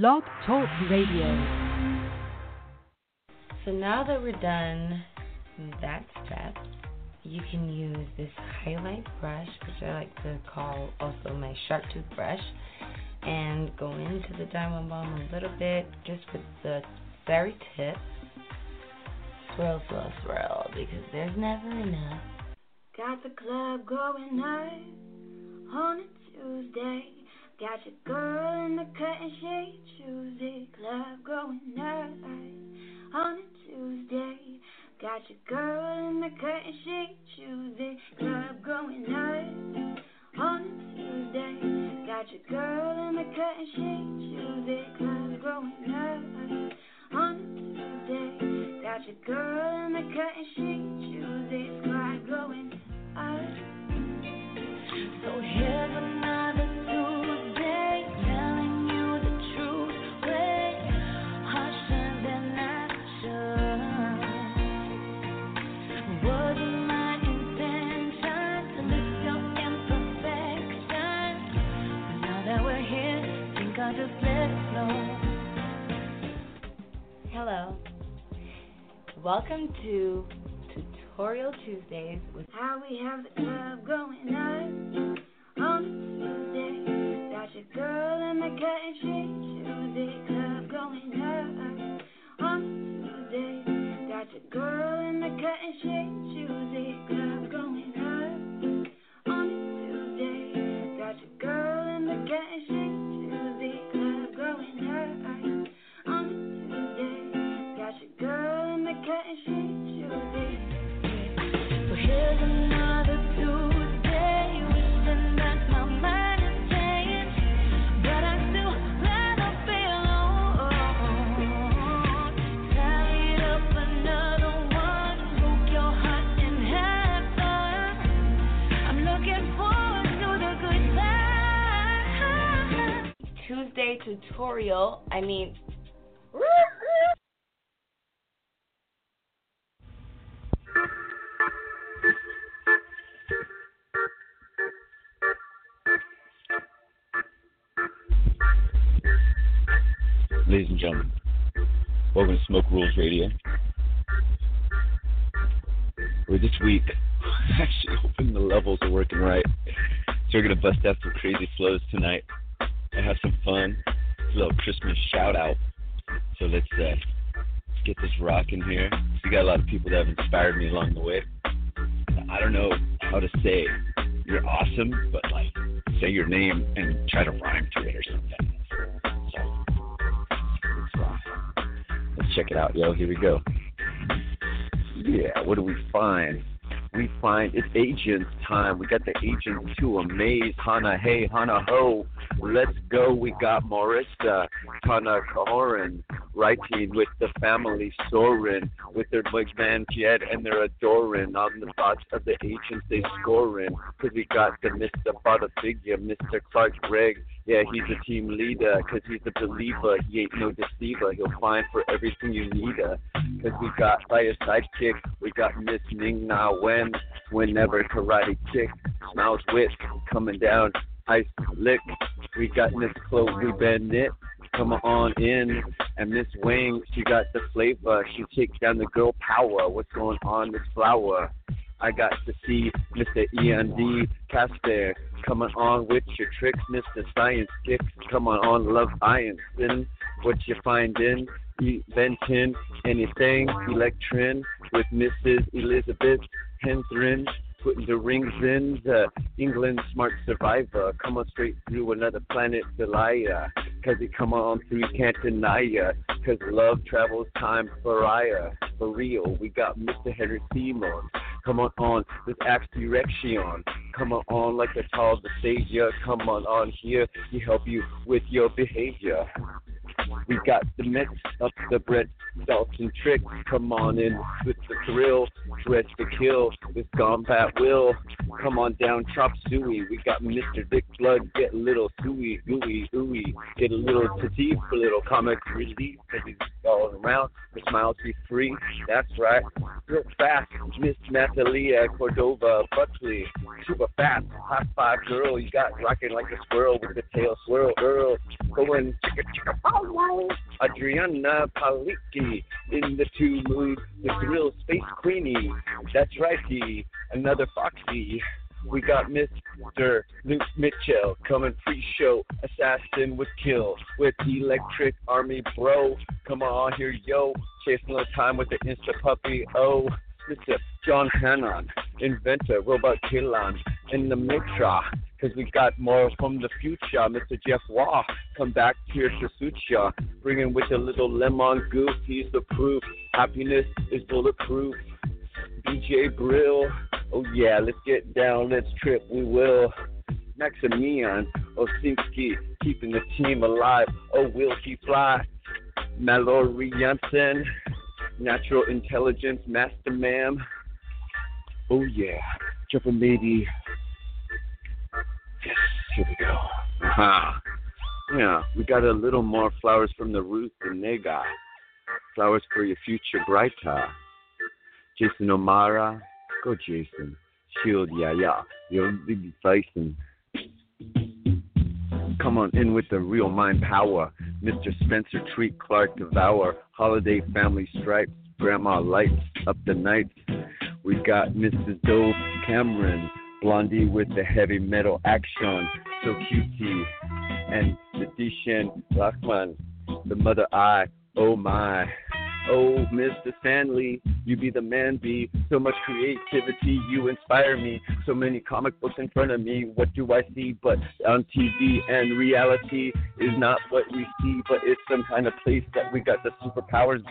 Blog Talk Radio. So now that we're done that step, you can use this highlight brush, which I like to call also my sharp toothbrush, and go into the diamond bomb a little bit, just with the very tip. Swirl, swirl, swirl, because there's never enough. Got the club going up on a Tuesday. Got your girl in the cutting shade Tuesday. Club going up on a Tuesday. Got your girl in the cutting shade Tuesday. Club going up on a Tuesday. Got your girl in the cutting shade Tuesday. Club going up on a Tuesday. Got your girl in the cutting shade Tuesday. Club going up. So here's just let it flow. Hello. Welcome to Tutorial Tuesdays with How we have the club going up on Tuesday. Got your girl in the cutting shade Tuesday. Club going on Tuesday. Got your girl in the cutting shade Tuesday. Club going on Tuesday. Got your girl in the Tuesday tutorial. I mean, Ladies and gentlemen, welcome to Smoke Rules Radio. Where this week, actually hoping the levels are working right. So we're gonna bust out some crazy flows tonight and have some fun. A little Christmas shout out. So let's uh, get this rocking here. We got a lot of people that have inspired me along the way. I don't know how to say you're awesome, but like say your name and try to rhyme to it or something. So let's, uh, let's check it out, yo. Here we go. Yeah, what do we find? We find it's agents time. We got the agents to amaze. Hana hey, Hana ho. Let's go. We got Marissa Hana Kahoran writing with the family soaring with their big man Jed and they're adoring on the thoughts of the agents they scoring. Cause we got the Mr. Father figure, Mr. Clark Gregg. Yeah, he's a team leader, cause he's a believer. He ain't no deceiver. He'll find for everything you need. Uh, cause we got fire sidekick. We got Miss Ming-Na Wen. Whenever karate kick. Smiles wit coming down. Ice lick. We got Miss Chloe Bennet. Come on in. And Miss Wing, she got the flavor. She takes down the girl power. What's going on, Miss Flower? I got to see Mr. E&D Casper coming on with your tricks, Mr. Science Kicks. Come on on, Love Iron. Sin, what you finding? Inventing anything, Electrin with Mrs. Elizabeth Henstridge. Putting the rings in the England smart survivor. Come on straight through another planet, Delia. Cause he come on through, you can't deny ya. Cause love travels time pariah. For real, we got Mr. Henry Seymour Come on on, this axe direction. Come on on like a tall the savior. Come on on here, he help you with your behavior. We got the mix up the bread, salt and tricks. Come on in with the thrill, dress to kill with combat will. Come on down, chop suey. We got Mr. Nick Blood, get a little suey, gooey, ooey. Get a little titty for a little comic relief, cause he's all around. The smiles be free, that's right. Real fast, Miss Natalia Cordova Buckley. Super fast, hot five girl. You got rocking like a squirrel with the tail swirl, girl. Going chicka chicka. Adriana Palicki in the two mood, the thrill space queenie. That's righty, another Foxy. We got Mr. Luke Mitchell coming pre-show, assassin with kill with electric army bro. Come on here, yo, chasing the time with the insta puppy. Oh, Mr. John Hannon, inventor, robot Killan in the mixra. Cause we got more from the future. Mr. Jeff Waugh, come back here to ya. Bringing with a little lemon goof, he's the proof. Happiness is bulletproof. DJ Brill, oh yeah, let's get down, let's trip, we will. Maximilian Osinski, keeping the team alive. Oh, will he fly? Mallory Jansen, natural intelligence, master ma'am. Oh yeah, jumping lady. Yes, here we go. Uh-huh. Yeah, we got a little more flowers from the roof than they got. Flowers for your future brighter. Jason O'Mara, go Jason. Shield, yeah, yeah. Be facing. Come on in with the real mind power. Mr. Spencer Treat Clark Devour. Holiday Family Stripes. Grandma Lights Up the Nights. We got Mrs. Dove Cameron. Blondie with the heavy metal action. So cutie. And the Dichen Lachman. The mother eye. Oh my. Oh, Mr. Stan Lee, you be the man be So much creativity, you inspire me. So many comic books in front of me. What do I see but on TV? And reality is not what we see, but it's some kind of place that we got the superpowers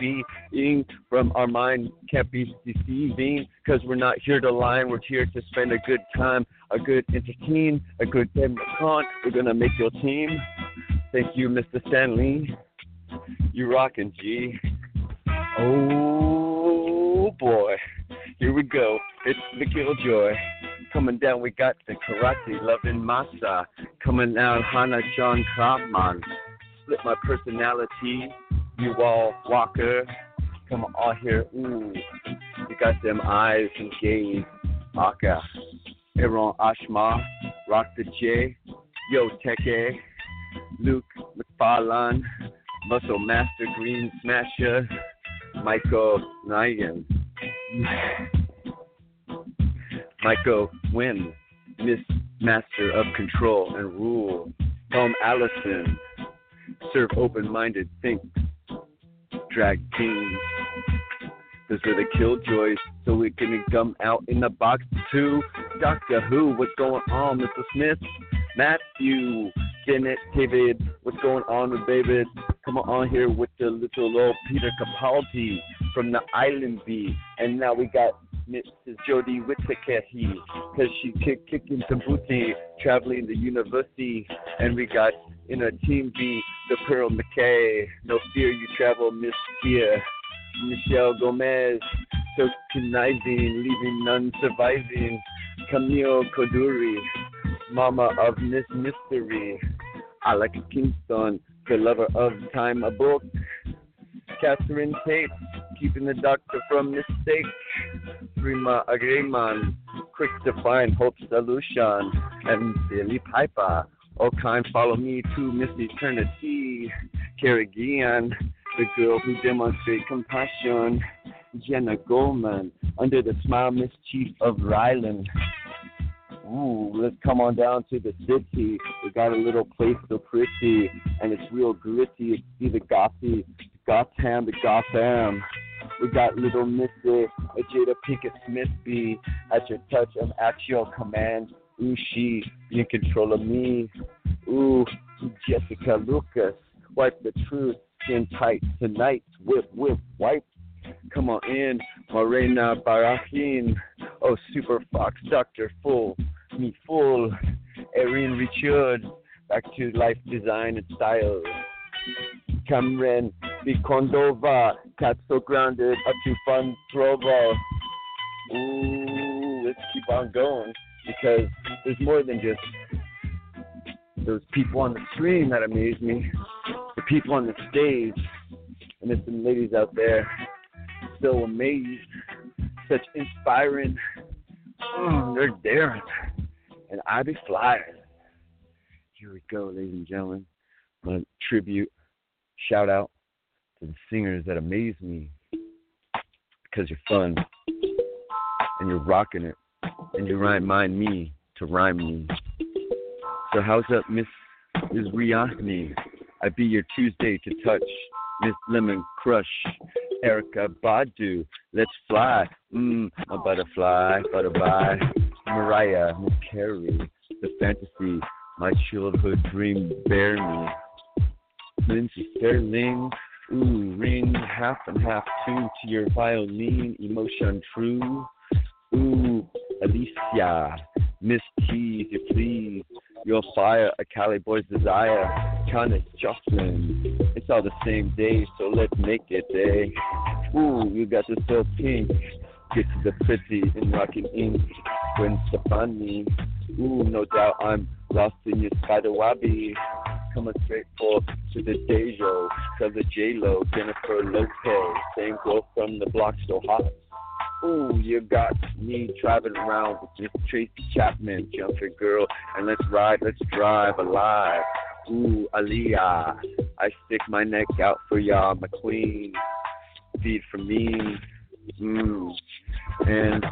being from our mind. Can't be deceiving because we're not here to lie. We're here to spend a good time, a good entertain, a good con. We're to make your team. Thank you, Mr. Stan Lee. You rockin', G. Oh boy, here we go. It's the Killjoy. Coming down, we got the karate loving Masa. Coming out, Hana John Kaufman. Split my personality. You all Walker. Come on here. Ooh, you got them eyes and gaze. Aka. Aaron Ashmore. Rock the J. Yo Teke. Luke Macfarlane. Muscle Master Green Smasher. Michael Nigan. Michael Wynn, Miss Master of Control and Rule. Tom Allison, serve open minded, think, drag kings. Those are the killjoys, so we can come out in the box too. Doctor Who, what's going on, Mr. Smith? Matthew, Bennett, David, what's going on with David? Come on here with the little old Peter Capaldi from the Island B. And now we got Mrs. Jodie Whittaker here, because she kick, kicking some booty, traveling the university. And we got in a team B, the Pearl Mackie. No fear you travel, Miss Tia. Michelle Gomez, so conniving, leaving none surviving. Camille Coduri, Mama of Miss Mystery. Alex Kingston, the lover of time, a book. Catherine Tate, keeping the doctor from mistake. Rima Agreman, quick to find hope solution. And Billie Piper, all kind follow me to Miss Eternity. Carrie Gian, the girl who demonstrates compassion. Jenna Goldman, under the smile mischief of Ryland. Ooh, let's come on down to the city. We got a little place so pretty, and it's real gritty. See the Gothy, Gotham, the Gotham. We got little Missy, a Jada Pinkett Smith be at your touch I'm at your command. Ooh, she be in control of me. Ooh, Jessica Lucas, wipe the truth, skin tight tonight. Whip, whip, wipe. Come on in, Morena Barahin. Oh, Super Fox, Dr. Full, Me Full, Erin Richard, back to life design and style. Cameron Vikondova, Cat So Grounded, up to Fun Trova. Ooh, let's keep on going because there's more than just those people on the screen that amaze me, the people on the stage, and there's some ladies out there so amazed, such inspiring. Mm, they're daring, and I be flying. Here we go, ladies and gentlemen. My tribute, shout out to the singers that amaze me because you're fun and you're rocking it and you remind me to rhyme me. So how's up, Miss Miss Riani? I be your Tuesday to touch. Miss Lemon Crush, Erykah Badu, let's fly. Mmm, a butterfly, butterfly. Mariah, Carey, the fantasy, my childhood dream bear me. Lindsey Stirling, ooh, ring half and half tune to your violin, emotion true. Ooh, Alicia, Miss Keys, you please. Your fire, a Cali boy's desire. Connor Jocelyn. It's all the same day, so let's make it day. Ooh, you got so pink. Get to the pretty in rocking ink. Gwen Stefani. Ooh, no doubt I'm lost in your spider webby. Coming straight for to the Dejo. Tell the J-Lo, Jennifer Lopez. Same girl from the block, so hot. Ooh, you got me driving around with this Tracy Chapman, jumping girl, and let's ride, let's drive alive. Ooh, Aaliyah, I stick my neck out for y'all, my queen. Feed for me. Mmm. And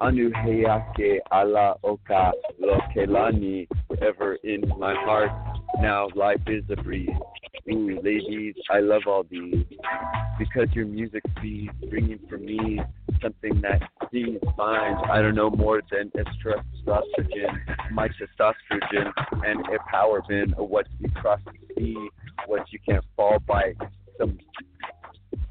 Anu Heyake ala oka lokelani, ever in my heart. Now life is a breeze. Ooh, ladies, I love all these because your music feeds bringing for me something that seems fine. I don't know more than estrogen, my testosterone, and a power bin of what you cross the sea, what you can't fall by some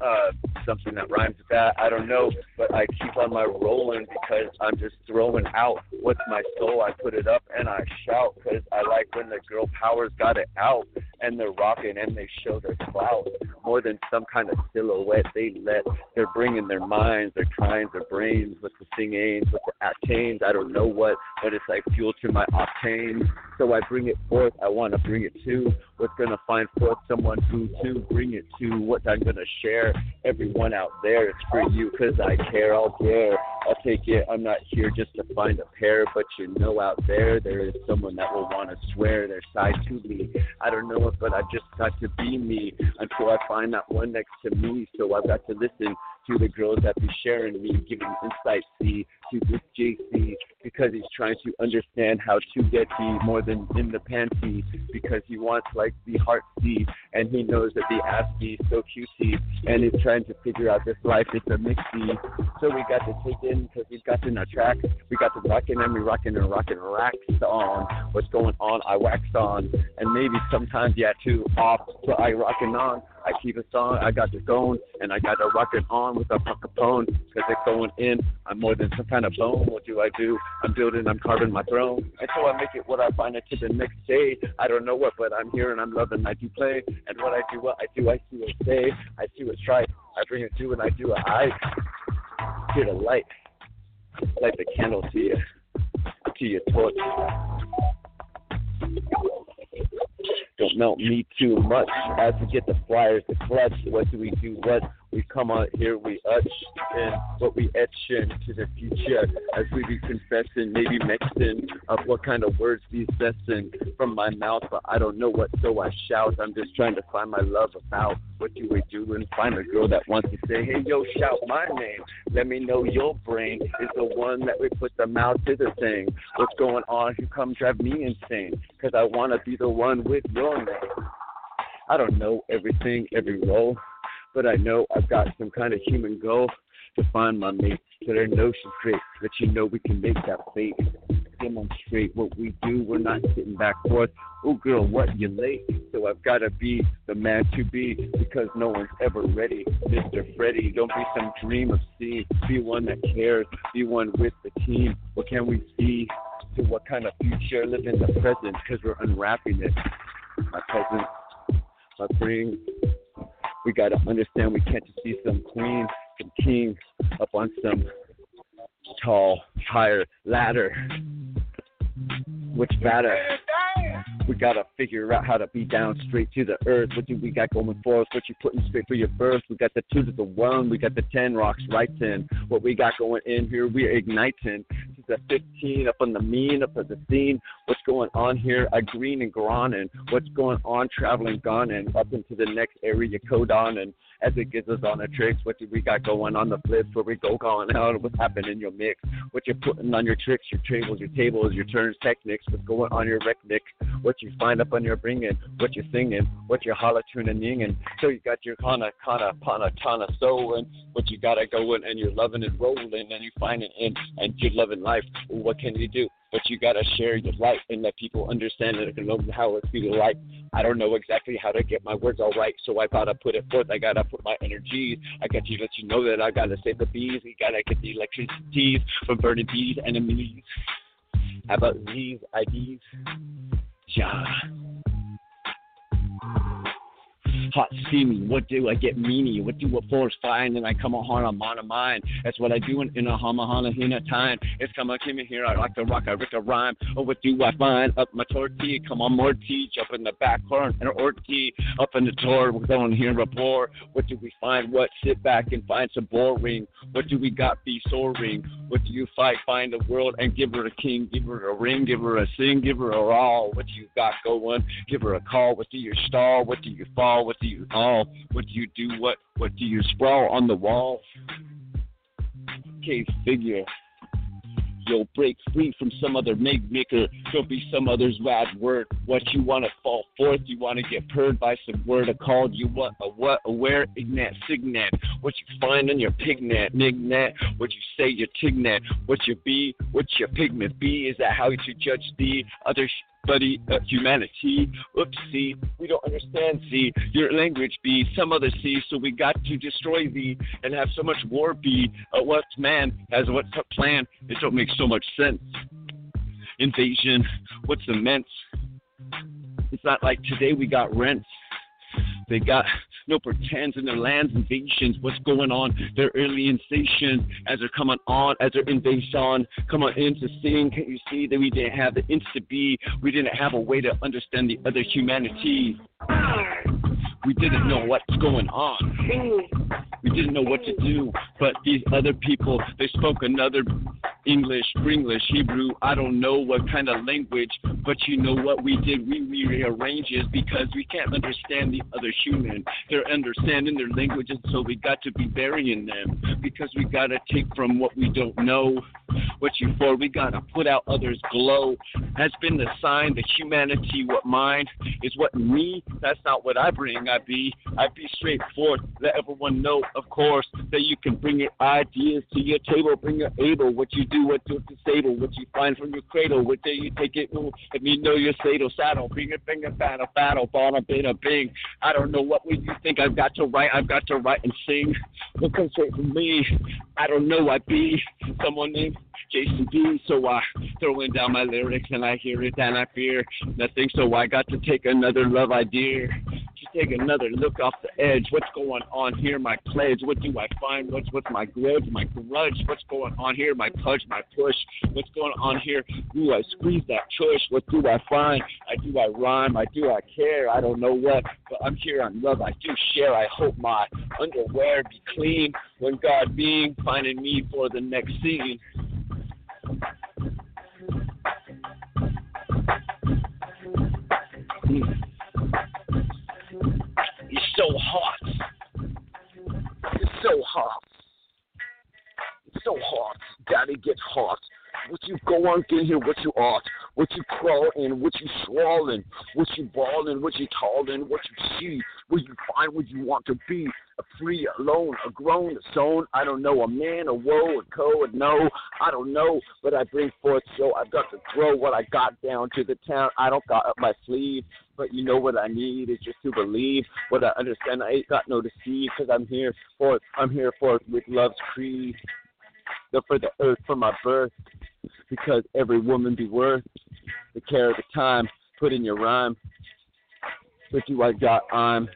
uh, something that rhymes with that. I don't know, but I keep on my rolling because I'm just throwing out what's my soul. I put it up and I shout because I like when the girl powers got it out and they're rocking and they show their clout more than some kind of silhouette they let. They're bringing their minds, their trying their brains with the singing, with the attains. I don't know what, but it's like fuel to my octane. So I bring it forth. I want to bring it to what's gonna find forth someone who to bring it to what I'm gonna share. Everyone out there, it's for you because I care. I'll dare. I'll take it. I'm not here just to find a pair, but you know out there there is someone that will want to swear their side to me. I don't know it, but I just got to be me until I find that one next to me. So I've got to listen to the girls that be sharing me, giving insight see to this JC because he's trying to understand how to get me more than in the panty because he wants like the heart see and he knows that the ass be so cutesy and he's trying to figure out this life is a mixy. So we got to take in because we've got in our track. We got to rockin' and we rockin' and rockin' racks on. What's going on? I wax on and maybe sometimes yeah too off, but I rockin' on. I keep a song, I got it going, and I got to rock it on with a Capone, cause it's going in. I'm more than some kind bone. What do I do? I'm building, I'm carving my throne. And so I make it what I find it to the next day. I don't know what, but I'm here and I'm loving, I do play. And what I do, what I do, I see what say, I see what's right. I bring it to and I do a high. Here to light, light the candle to you, to your torch. Don't melt me too much. As we get the flyers, the clutch, what do we do? What we come out here, we etch in what we etch into the future as we be confessing, maybe mixing of what kind of words be cessing from my mouth, but I don't know what, so I shout. I'm just trying to find my love about what do we do and find a girl that wants to say, hey, yo, shout my name. Let me know your brain is the one that we put the mouth to the thing. What's going on? You come drive me insane because I want to be the one with your name. I don't know everything, every role but I know I've got some kind of human goal to find my mate. So there's no secret that you know we can make that fate. demonstrate what we do. We're not sitting back forth. Oh, girl, what you late? So I've got to be the man to be because no one's ever ready. Mr. Freddie, don't be some dream of seeing. Be one that cares. Be one with the team. What can we see? To what kind of future? Live in the present because we're unwrapping it. My cousin, my friend, we got to understand we can't just see some queen, some king up on some tall, higher ladder. Which matter? We gotta figure out how to be down straight to the earth. What do we got going for us? What you putting straight for your birth? We got the two to the one. We got the ten rocks right in. What we got going in here, we're igniting. This is a 15 up on the mean, up at the scene. What's going on here? A green and gronin. What's going on? Traveling gone and up into the next area code on and as it gives us on the tricks. What do we got going on the flips? Where we go going out? What's happening in your mix? What you're putting on your tricks, your tables, your tables, your turns, techniques. What's going on your rec nick? What you find up on your bringing? What you're singing? What you're holla tuning and So you got your kana kana pana tana so and What you gotta going and you're loving and rolling and you finding in and you're loving life. What can you do? But you gotta share your life and let people understand and know how it feels like. I don't know exactly how to get my words all right, so I gotta put it forth. I gotta put my energy. I got to let you know that I gotta save the bees. We gotta get the electricity from burning these enemies. How about these IDs? Yeah. Hot steamy, what do I get meanie? What do what force find? And I come on, I'm on a mind. That's what I do in, in a hama in a time. It's come came in here, I like to rock, I rick a rhyme. Oh, what do I find? Up my tortilla, come on, more tea, jump in the back horn, and orty, up in the door, we're going here rapport. What do we find? What? Sit back and find some boring. What do we got? Be soaring. What do you fight? Find the world and give her a king, give her a ring, give her a sing, give her a all. What do you got going? Give her a call. What do you stall? What do you fall? What do you all? What do you do? What what do you sprawl on the wall? Cave figure. You'll break free from some other make maker. Don't be some other's bad word. What you wanna fall forth, you wanna get purred by some word. A called you what a what a where ignat signet. What you find on your pignet, nignet. What you say your tignet. What you be, what your pigment be. Is that how you judge the other sh- buddy, uh, humanity. Oopsie, we don't understand, see, your language be some other see, so we got to destroy thee and have so much war be. Uh, what man has what plan? It don't make so much sense. Invasion, what's immense? It's not like today we got rents. They got no pretends in their lands invasions. What's going on? Their alien station as they're coming on, as they're invasion, come on in to sing. Can't you see that we didn't have the insta be? We didn't have a way to understand the other humanity. We didn't know what's going on. We didn't know what to do. But these other people, they spoke another English, English, Hebrew, I don't know what kind of language. But you know what we did? We rearranged it because we can't understand the other human. They're understanding their languages, so we got to be burying them. Because we got to take from what we don't know. What you for? We got to put out others' glow. Has been the sign, the humanity, what mine is what me. That's not what I bring. I be, I be straightforward. Let everyone know, of course, that you can bring your ideas to your table. Bring your able. What you do, what you disable, what you find from your cradle. What day you take it, ooh, let me know your saddle, saddle. Bring your finger, battle, battle, a bit bing. I don't know what would you think I've got to write. I've got to write and sing. What comes straight from me? I don't know. I be someone named Jason B. So I throwing down my lyrics and I hear it and I fear nothing. So I got to take another love idea. To take another look off the edge. What's going on here? My pledge. What do I find? What's what's my grudge? My grudge. What's going on here? My punch. My push. What's going on here? Do I squeeze that tush? What do I find? I do I rhyme. I do I care. I don't know what, but I'm here on love. I do share. I hope my underwear be clean when God being finding me for the next scene. It's so hot. You're so hot. You're so hot. Daddy gets hot. What you go on get here, what you ought, what you crawl in, what you swallowing, what you balling, what you tallin', what you see, where you find what you want to be a free, alone, a grown, a zone? I don't know, a man, a woe, a co, a no. I don't know, but I bring forth so I've got to throw what I got down to the town. I don't got up my sleeve, but you know what I need is just to believe what I understand. I ain't got no deceive because I'm here for. I'm here for it with love's creed. The for the earth for my birth, because every woman be worth the care of the time. Put in your rhyme. With you I got I'm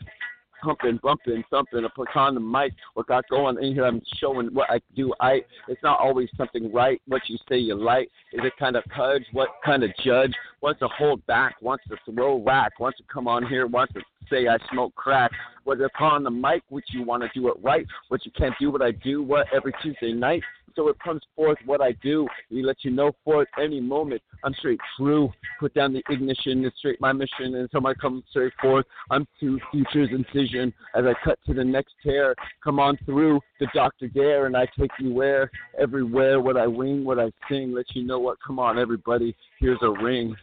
humping, bumping, thumping, I put on the mic. What got going in here? I'm showing what I do. I it's not always something right. What you say you like is it kind of pudge? What kind of judge wants to hold back? Wants to throw rack? Wants to come on here? Wants to say I smoke crack? What upon the mic? Which you want to do it right? What you can't do what I do? What every Tuesday night? So it comes forth what I do. We let you know for it any moment. I'm straight true. Put down the ignition, it's straight my mission, and so I come straight forth. I'm to future's incision as I cut to the next tear. Come on through the Dr. Dare, and I take you where, everywhere. What I wing, what I sing, let you know what. Come on, everybody, here's a ring.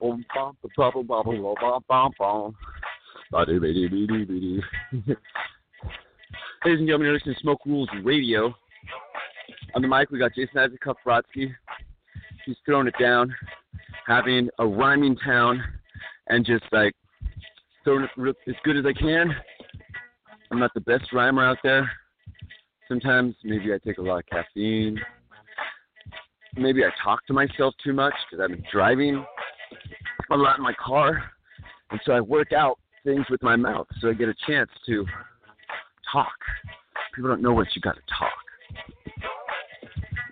Boom, bum, bum, bum, bum, bum, bum, bum. Ladies and gentlemen, you're listening to Smoke Rules Radio. On the mic, we got Jason Isaac Kufratsky. He's throwing it down, having a rhyming town, and just like throwing it as good as I can. I'm not the best rhymer out there. Sometimes maybe I take a lot of caffeine. Maybe I talk to myself too much because I've been driving a lot in my car. And so I work out things with my mouth so I get a chance to talk. People don't know what you got to talk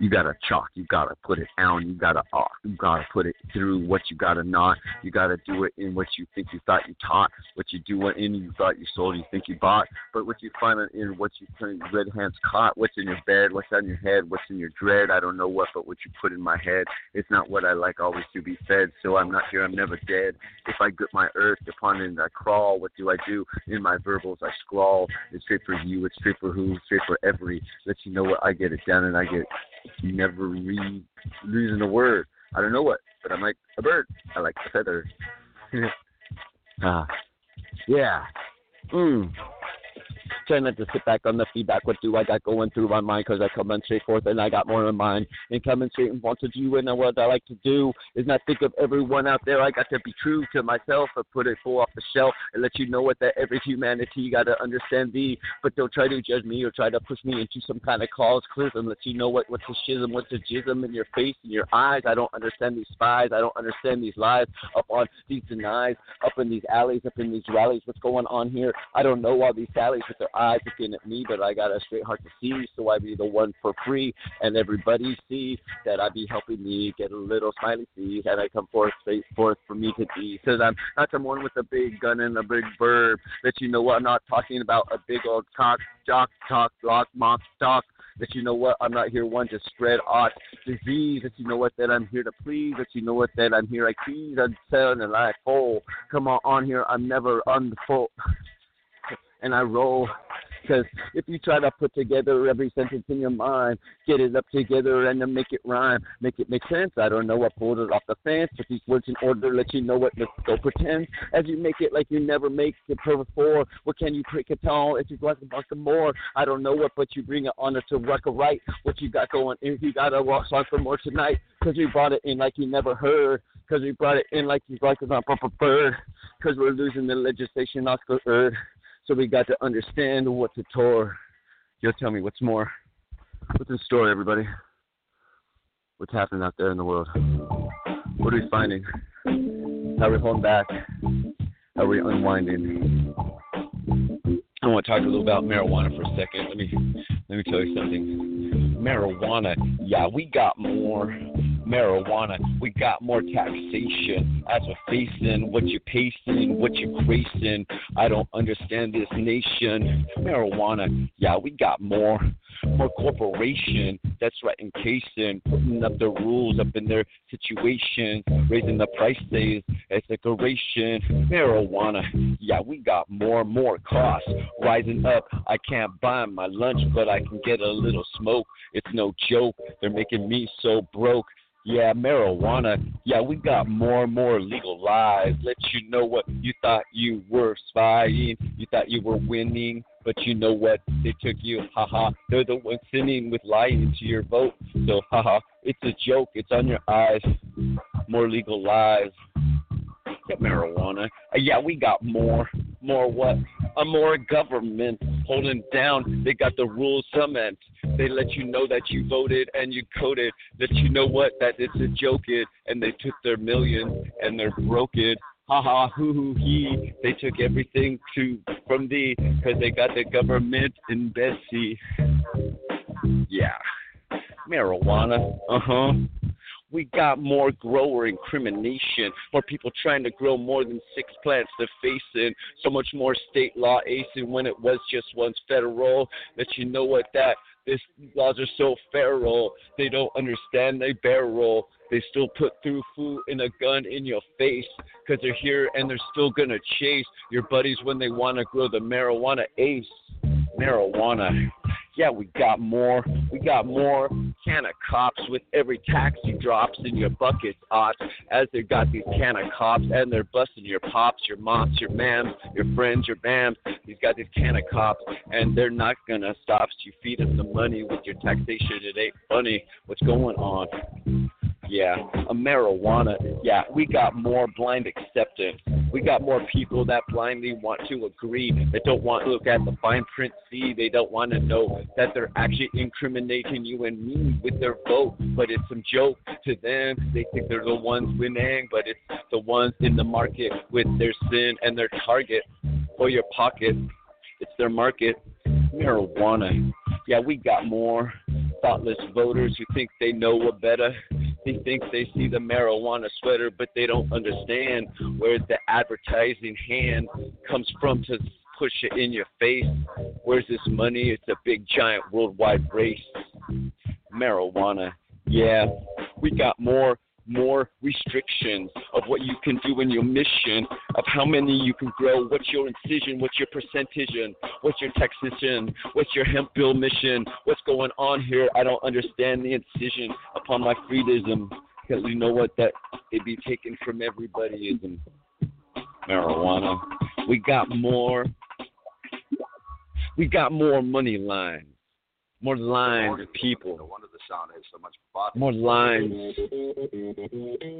you gotta chalk, you gotta put it down, you gotta off, you gotta put it through what you gotta not, you gotta do it in what you think you thought you taught, what you do in you thought you sold, you think you bought, but what you find in what you turn red hands caught, what's in your bed, what's on your head, what's in your dread, I don't know what, but what you put in my head, it's not what I like always to be fed, so I'm not here, I'm never dead. If I grip my earth upon it and I crawl, what do I do? In my verbals I scrawl, it's straight for you, it's straight for who, straight for every, let you know what I get it done and I get never read losing a word. I don't know what, but I'm like a bird. I like the feather. ah, yeah. Mm try not to sit back on the feedback. What do I got going through my mind? Because I come straight forth and I got more in mind. And coming straight and want to do and what I like to do is not think of everyone out there. I got to be true to myself or put it full off the shelf and let you know what that every humanity you got to understand thee. But don't try to judge me or try to push me into some kind of cause and Let you know what what's the schism, what's the jism in your face and your eyes. I don't understand these spies. I don't understand these lies up on these denies, up in these alleys, up in these rallies. What's going on here? I don't know all these sallies with their eyes looking at me, but I got a straight heart to see, so I be the one for free, and everybody see that I be helping me get a little smiley face, and I come forth straight forth for me to be. Cause I'm not someone with a big gun and a big verb. That you know what I'm not talking about a big old cock, jock, talk, lock, mock, talk that you know what I'm not here one to spread art disease that you know what that I'm here to please that you know what that I'm here I tease I'm telling a like oh come on on here I'm never full and I roll. Because if you try to put together every sentence in your mind, get it up together and then make it rhyme, make it make sense. I don't know what pulled it off the fence, but these words in order let you know what to go pretend. As you make it like you never make it before, what can you break at all if you like a bunch more? I don't know what, but you bring it on to work right. What you got going, if you got a walk song for more tonight, because you brought it in like you never heard, because we brought it in like you like not proper bird, because we're losing the legislation the earth. So we got to understand what to tour. You'll tell me what's more. What's in store, everybody? What's happening out there in the world? What are we finding? How are we holding back? How are we unwinding? I want to talk a little about marijuana for a second. Let me let me tell you something. Marijuana, yeah, we got more marijuana. We got more taxation. As we're facing what you're pacing, what you're gracing. I don't understand this nation. Marijuana, yeah, we got more. More corporation that's right encasing, putting up the rules up in their situation, raising the prices as decoration. Marijuana, yeah, we got more, and more costs rising up. I can't buy my lunch, but I can get a little smoke. It's no joke. They're making me so broke Yeah, marijuana. Yeah, we got more and more legal lies. Let you know what you thought you were spying. You thought you were winning, but you know what? They took you. Haha. They're the ones sinning with lying to your vote. So, haha. It's a joke. It's on your eyes. More legal lies. Yeah, marijuana. Uh, yeah, we got more. More what? A more government holding down. They got the rules cement. They let you know that you voted and you coded. That you know what? That it's a joke it. And they took their million and they're broke it. Ha ha hoo hoo he. They took everything to from thee because they got the government in Bessie. Yeah. Marijuana. Uh huh we got more grower incrimination, more people trying to grow more than six plants face in, so much more state law acing when it was just once federal. That you know what that these laws are so feral, they don't understand they barrel. They still put through food and a gun in your face because they're here and they're still gonna chase your buddies when they wanna grow the marijuana ace. Marijuana yeah, we got more. We got more can of cops with every taxi drops in your buckets, odds, as they got these can of cops and they're busting your pops, your moms, your mams, your friends, your bams. These got these can of cops and they're not gonna stop So you feed them the money with your taxation. It ain't funny what's going on. Yeah, a marijuana. Yeah, we got more blind acceptance. We got more people that blindly want to agree, that don't want to look at the fine print, see, they don't want to know that they're actually incriminating you and me with their vote. But it's some joke to them. They think they're the ones winning, but it's the ones in the market with their sin and their target for your pocket. It's their market. Marijuana. Yeah, we got more thoughtless voters who think they know what better. They think they see the marijuana sweater, but they don't understand where the advertising hand comes from to push it in your face. Where's this money? It's a big, giant worldwide race. Marijuana. Yeah, we got more more restrictions of what you can do in your mission, of how many you can grow, what's your incision, what's your percentage, what's your taxation, what's your hemp bill mission, what's going on here. I don't understand the incision upon my freedom, because you know what, that it be taken from everybodyism. Marijuana. We got more. We got more money lines more lines of people. Wonder the sound has so much body. More lines.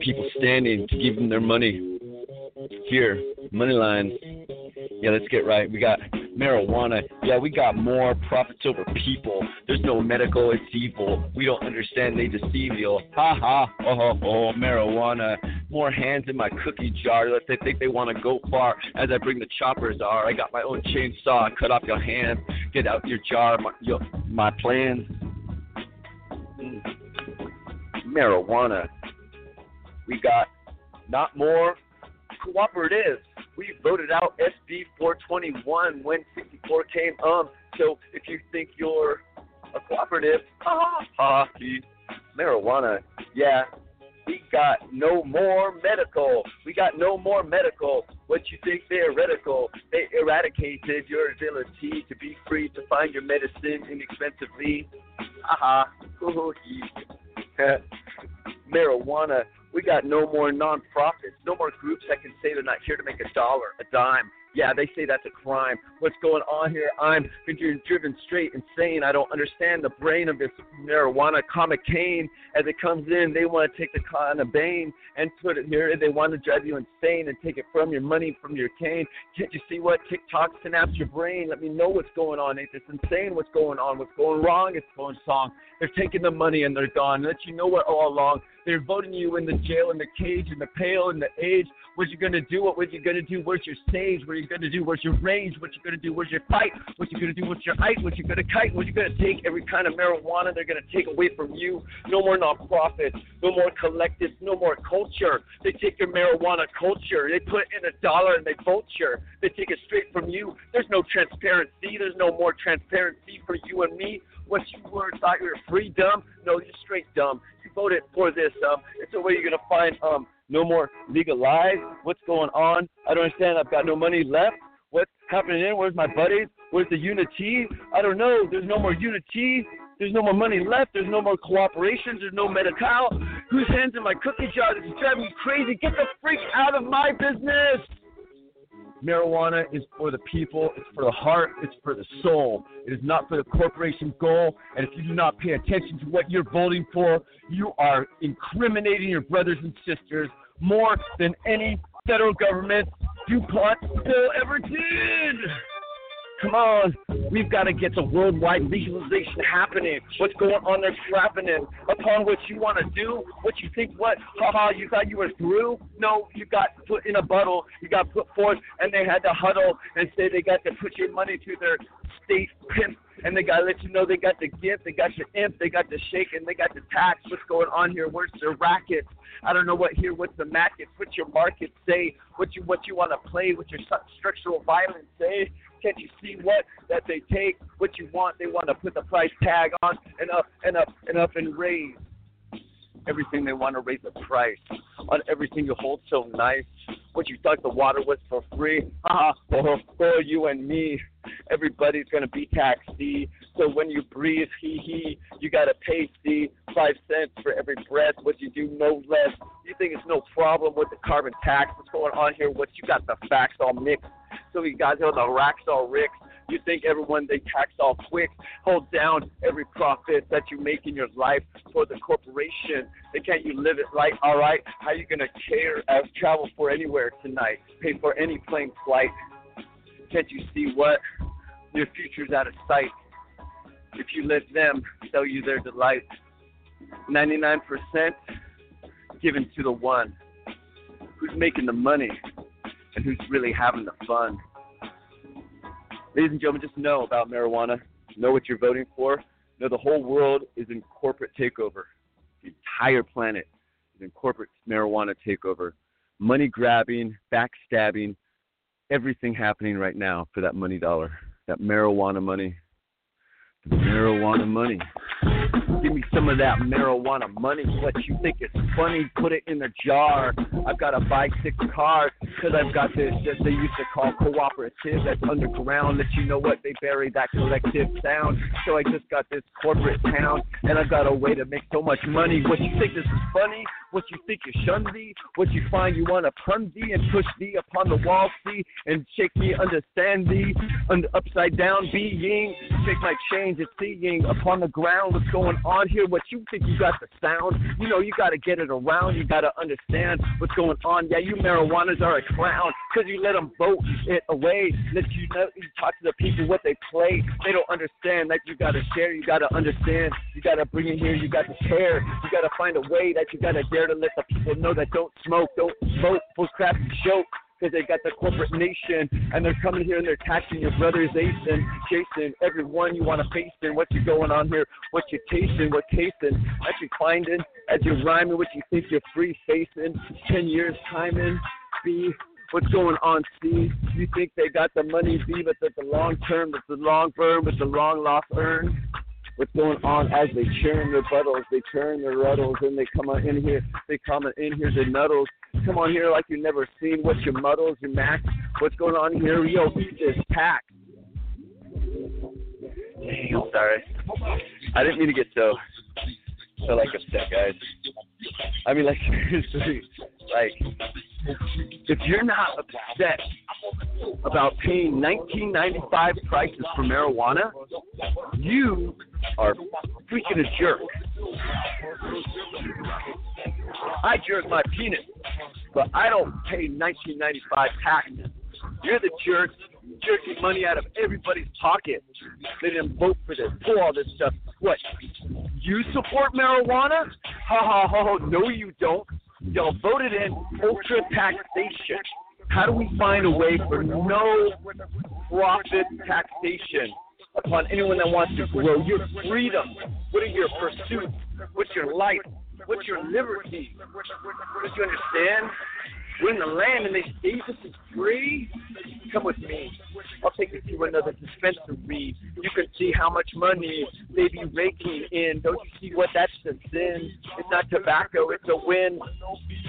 People standing to give them their money. Here, money lines. Yeah, let's get right. We got marijuana. Yeah, we got more profits over people. There's no medical, it's evil. We don't understand, they deceive you. Ha ha, oh, oh, oh, marijuana. More hands in my cookie jar. Let they think they want to go far. As I bring the choppers are, I got my own chainsaw. Cut off your hand. Get out your jar. My, your, my plans. Marijuana. We got not more cooperatives. We voted out SB 421 when 64 came um. So if you think you're a cooperative, ha ha, marijuana. Yeah, we got no more medical. We got no more medical. What you think theoretical? They eradicated your ability to be free to find your medicine inexpensively. Aha. Marijuana. We got no more nonprofits, no more groups that can say they're not here to make a dollar, a dime. Yeah, they say that's a crime. What's going on here? I'm driven straight insane. I don't understand the brain of this marijuana cocaine. As it comes in, they want to take the con of bane and put it here. They want to drive you insane and take it from your money, from your cane. Can't you see what TikTok synapse your brain? Let me know what's going on. It's insane what's going on. What's going wrong? It's going song. They're taking the money and they're gone. Let you know what all along. They're voting you in the jail, in the cage, in the pale, in the age. What you gonna do? What was you gonna do? Where's your stage? What are you gonna do? Where's your range? What you gonna do? Where's your fight? What you gonna do? What's your height? What you gonna kite? What you gonna take? Every kind of marijuana they're gonna take away from you. No more nonprofits. No more collectives. No more culture. They take your marijuana culture. They put in a dollar and they vulture. They take it straight from you. There's no transparency. There's no more transparency for you and me. What you were thought you were free dumb? No, you're straight dumb You voted for this. Um, it's a way you're gonna find um no more legalized. What's going on? I don't understand. I've got no money left. What's happening in? Where's my buddies? Where's the unity? I don't know. There's no more unity. There's no more money left. There's no more cooperations. There's no medical. Whose hands in my cookie jar? This is driving me crazy. Get the freak out of my business. Marijuana is for the people, it's for the heart, it's for the soul. It is not for the corporation goal. And if you do not pay attention to what you're voting for, you are incriminating your brothers and sisters more than any federal government DuPont bill ever did. Come on, we've got to get the worldwide legalization happening. What's going on there happening upon what you want to do, what you think, what, haha, you thought you were through? No, you got put in a bottle, you got put forth, and they had to huddle and say they got to put your money to their state pimp, and they got to let you know they got the gift, they got the imp, they got the shake, and they got the tax. What's going on here? Where's the racket? I don't know what here. What's the market? What's your market say? What you what you want to play? What your structural violence say? Can't you see what that they take? What you want? They want to put the price tag on and up and up and up and raise everything. They want to raise the price on everything you hold so nice. What you thought the water was for free? Uh-huh, Haha, for, for you and me. Everybody's gonna be taxed. So when you breathe, hee hee, you gotta pay. See, five cents for every breath. What you do, no less. You think it's no problem with the carbon tax? What's going on here? What you got the facts all mixed? So you guys know the racks all rigged. You think everyone they tax all quick, hold down every profit that you make in your life for the corporation. They can't you live it right? All right, how you gonna care uh, travel for anywhere tonight? Pay for any plane flight? Can't you see what your future's out of sight? If you let them sell you their delight, 99% given to the one who's making the money and who's really having the fun. Ladies and gentlemen, just know about marijuana. Know what you're voting for. Know the whole world is in corporate takeover. The entire planet is in corporate marijuana takeover. Money grabbing, backstabbing, everything happening right now for that money dollar, that marijuana money. Marijuana money. Give me some of that marijuana money. What you think is funny, put it in a jar. I've got to buy six cars because I've got this that they used to call cooperative that's underground. Let you know what they bury that collective sound. So I just got this corporate town and I've got a way to make so much money. What you think this is funny? What you think you shun thee? What you find you want to pun thee and push thee upon the wall, see and shake me, understand thee, upside down being. Take my change and seeing upon the ground what's going on here. What you think you got the sound? You know you got to get it around. You got to understand what's going on. Yeah, you marijuanas are a clown because you let them vote it away. Let you know you talk to the people what they play. They don't understand that you got to share. You got to understand. You got to bring it here. You got to care. You got to find a way that you got to dare to let the people know that don't smoke, don't smoke, full crap joke because they got the corporate nation and they're coming here and they're taxing your brothers, Jason, Jason, everyone you want to face in. What you going on here? What you tasting? What tasting? As you finding, as you're rhyming, what you think you're free facing? Ten years timing, B. What's going on, C? You think they got the money, B, but that's the long term, that's the long burn, with the long loss earn? What's going on as they churn their buttles, they turn their ruddles, and they come on in here, they come in here, they nuddles. Come on here like you've never seen. What's your muddles, your max? What's going on here? Yo, eat this pack. Dang, I'm sorry. I didn't mean to get so, so like upset, guys. I mean, like seriously, like if you're not upset about paying 1995 prices for marijuana, you are freaking a jerk. I jerk my penis, but I don't pay 1995 taxes. You're the jerk jerking money out of everybody's pocket. They didn't vote for this, pull all this stuff. What? You support marijuana? Ha ha ha! ha. No, you don't. Y'all voted in ultra taxation. How do we find a way for no profit taxation upon anyone that wants to grow your freedom? What are your pursuits? What's your life? What's your liberty? Don't you understand? We're the land and they gave us it free. Come with me. I'll take you to another dispensary. You can see how much money they be raking in. Don't you see what that's the sin? It's not tobacco, it's a win.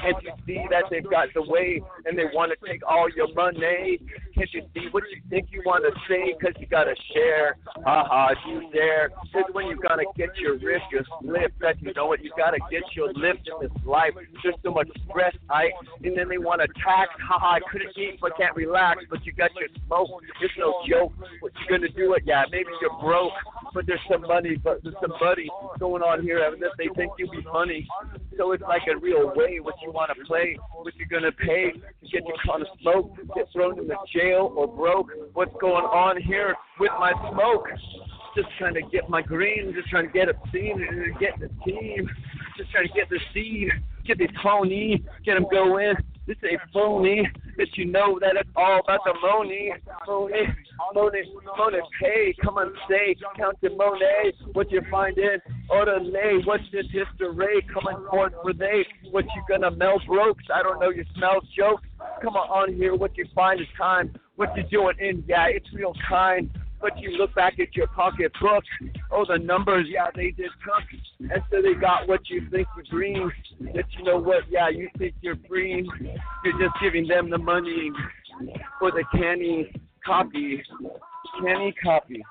Can't you see that they've got the way and they want to take all your money? Can't you see what you think you want to say? Cause you gotta share. Haha, if you dare. It's when you gotta get your wrist, your slip. That you know what, you gotta get your lift in this life. There's so much stress, I and then they want to tax. Haha, I couldn't eat but can't relax. But you got your smoke. It's no joke. What you gonna do it? Yeah, maybe you're broke, but there's some money, but there's some money going on here. That they think you'll be funny. So it's like a real way what you want to play, what you're gonna pay to get your kind of smoke, get thrown in the jail or broke. What's going on here with my smoke? Just trying to get my green, just trying to get a scene and get the team, just trying to get the seed, get the phony, get them going. This ain't phony. That you know that it's all about the money. Money, money, money, pay. Come on, say, count the money. What you find in Orale, what's this history? Coming forth for they. What you gonna melt brokes? I don't know, you smell jokes. Come on, on here, what you find is time. What you doing in, yeah, it's real kind but you look back at your pocketbook. Oh, the numbers, yeah, they did cook. And so they got what you think you dream. That you know what, yeah, you think you're free. You're just giving them the money for the canny copy. Canny copy.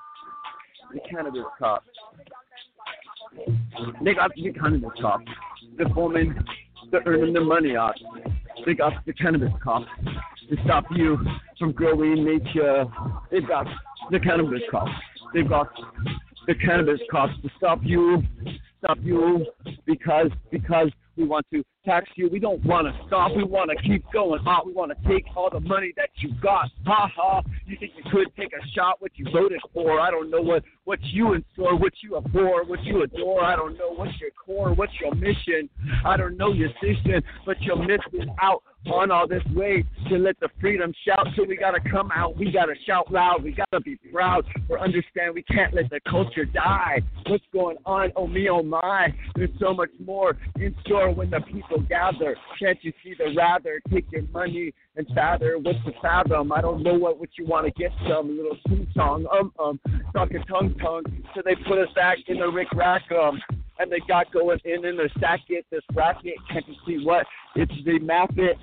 The cannabis cop. They got the cannabis cop. The woman, they're earning the money out. They got the cannabis cop to stop you from growing nature. They've got the cannabis cops. They've got the cannabis cops to stop you, stop you because because we want to tax you. We don't want to stop. We want to keep going on. We want to take all the money that you got. Ha ha. You think you could take a shot what you voted for? I don't know what what you in store, what you abhor, what you adore. I don't know what's your core, what's your mission. I don't know your decision, but you're missing out on all this way to let the freedom shout. So we gotta come out. We gotta shout loud. We gotta be proud. We understand we can't let the culture die. What's going on? Oh me, oh my. There's so much more in store when the people gather. Can't you see the rather? Take your money and father. What's the fathom? I don't know what what you want to get some little sing song. Um um talking tongue tongue. So they put us back in the Rick Rack um and they got going in in their stack this racket. Can't you see what? It's they map it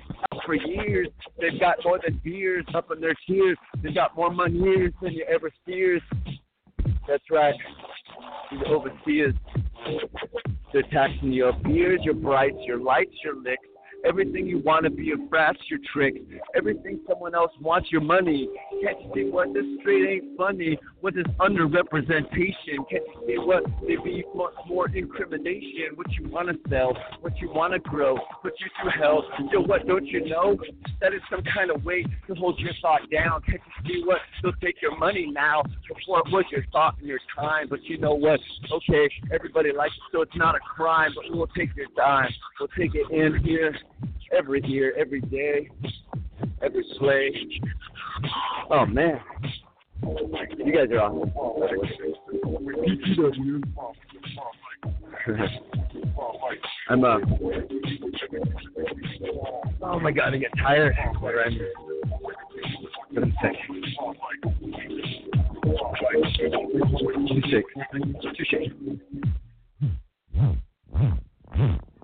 for years. They've got more than beers up in their tears. They've got more money than you ever steers. That's right. The overseers. They're taxing your beers, your brights, your lights, your licks, everything you want to be your brass, your tricks, everything someone else wants your money. Can't you see what this straight ain't funny? What is underrepresentation? Can't you see what they be much more incrimination? What you want to sell, what you want to grow, put you through hell. Yo, what don't you know? That is some kind of way to hold your thought down. Can't you see what they'll take your money now before it was your thought and your time? But you know what? Okay, everybody likes it, so it's not a crime. But we'll take your time. We'll take it in here every year, every day, every play. Oh man, you guys are awesome. I'm uh. Oh my god, I get tired. I'm. But I'm sick. Too sick. Too sick.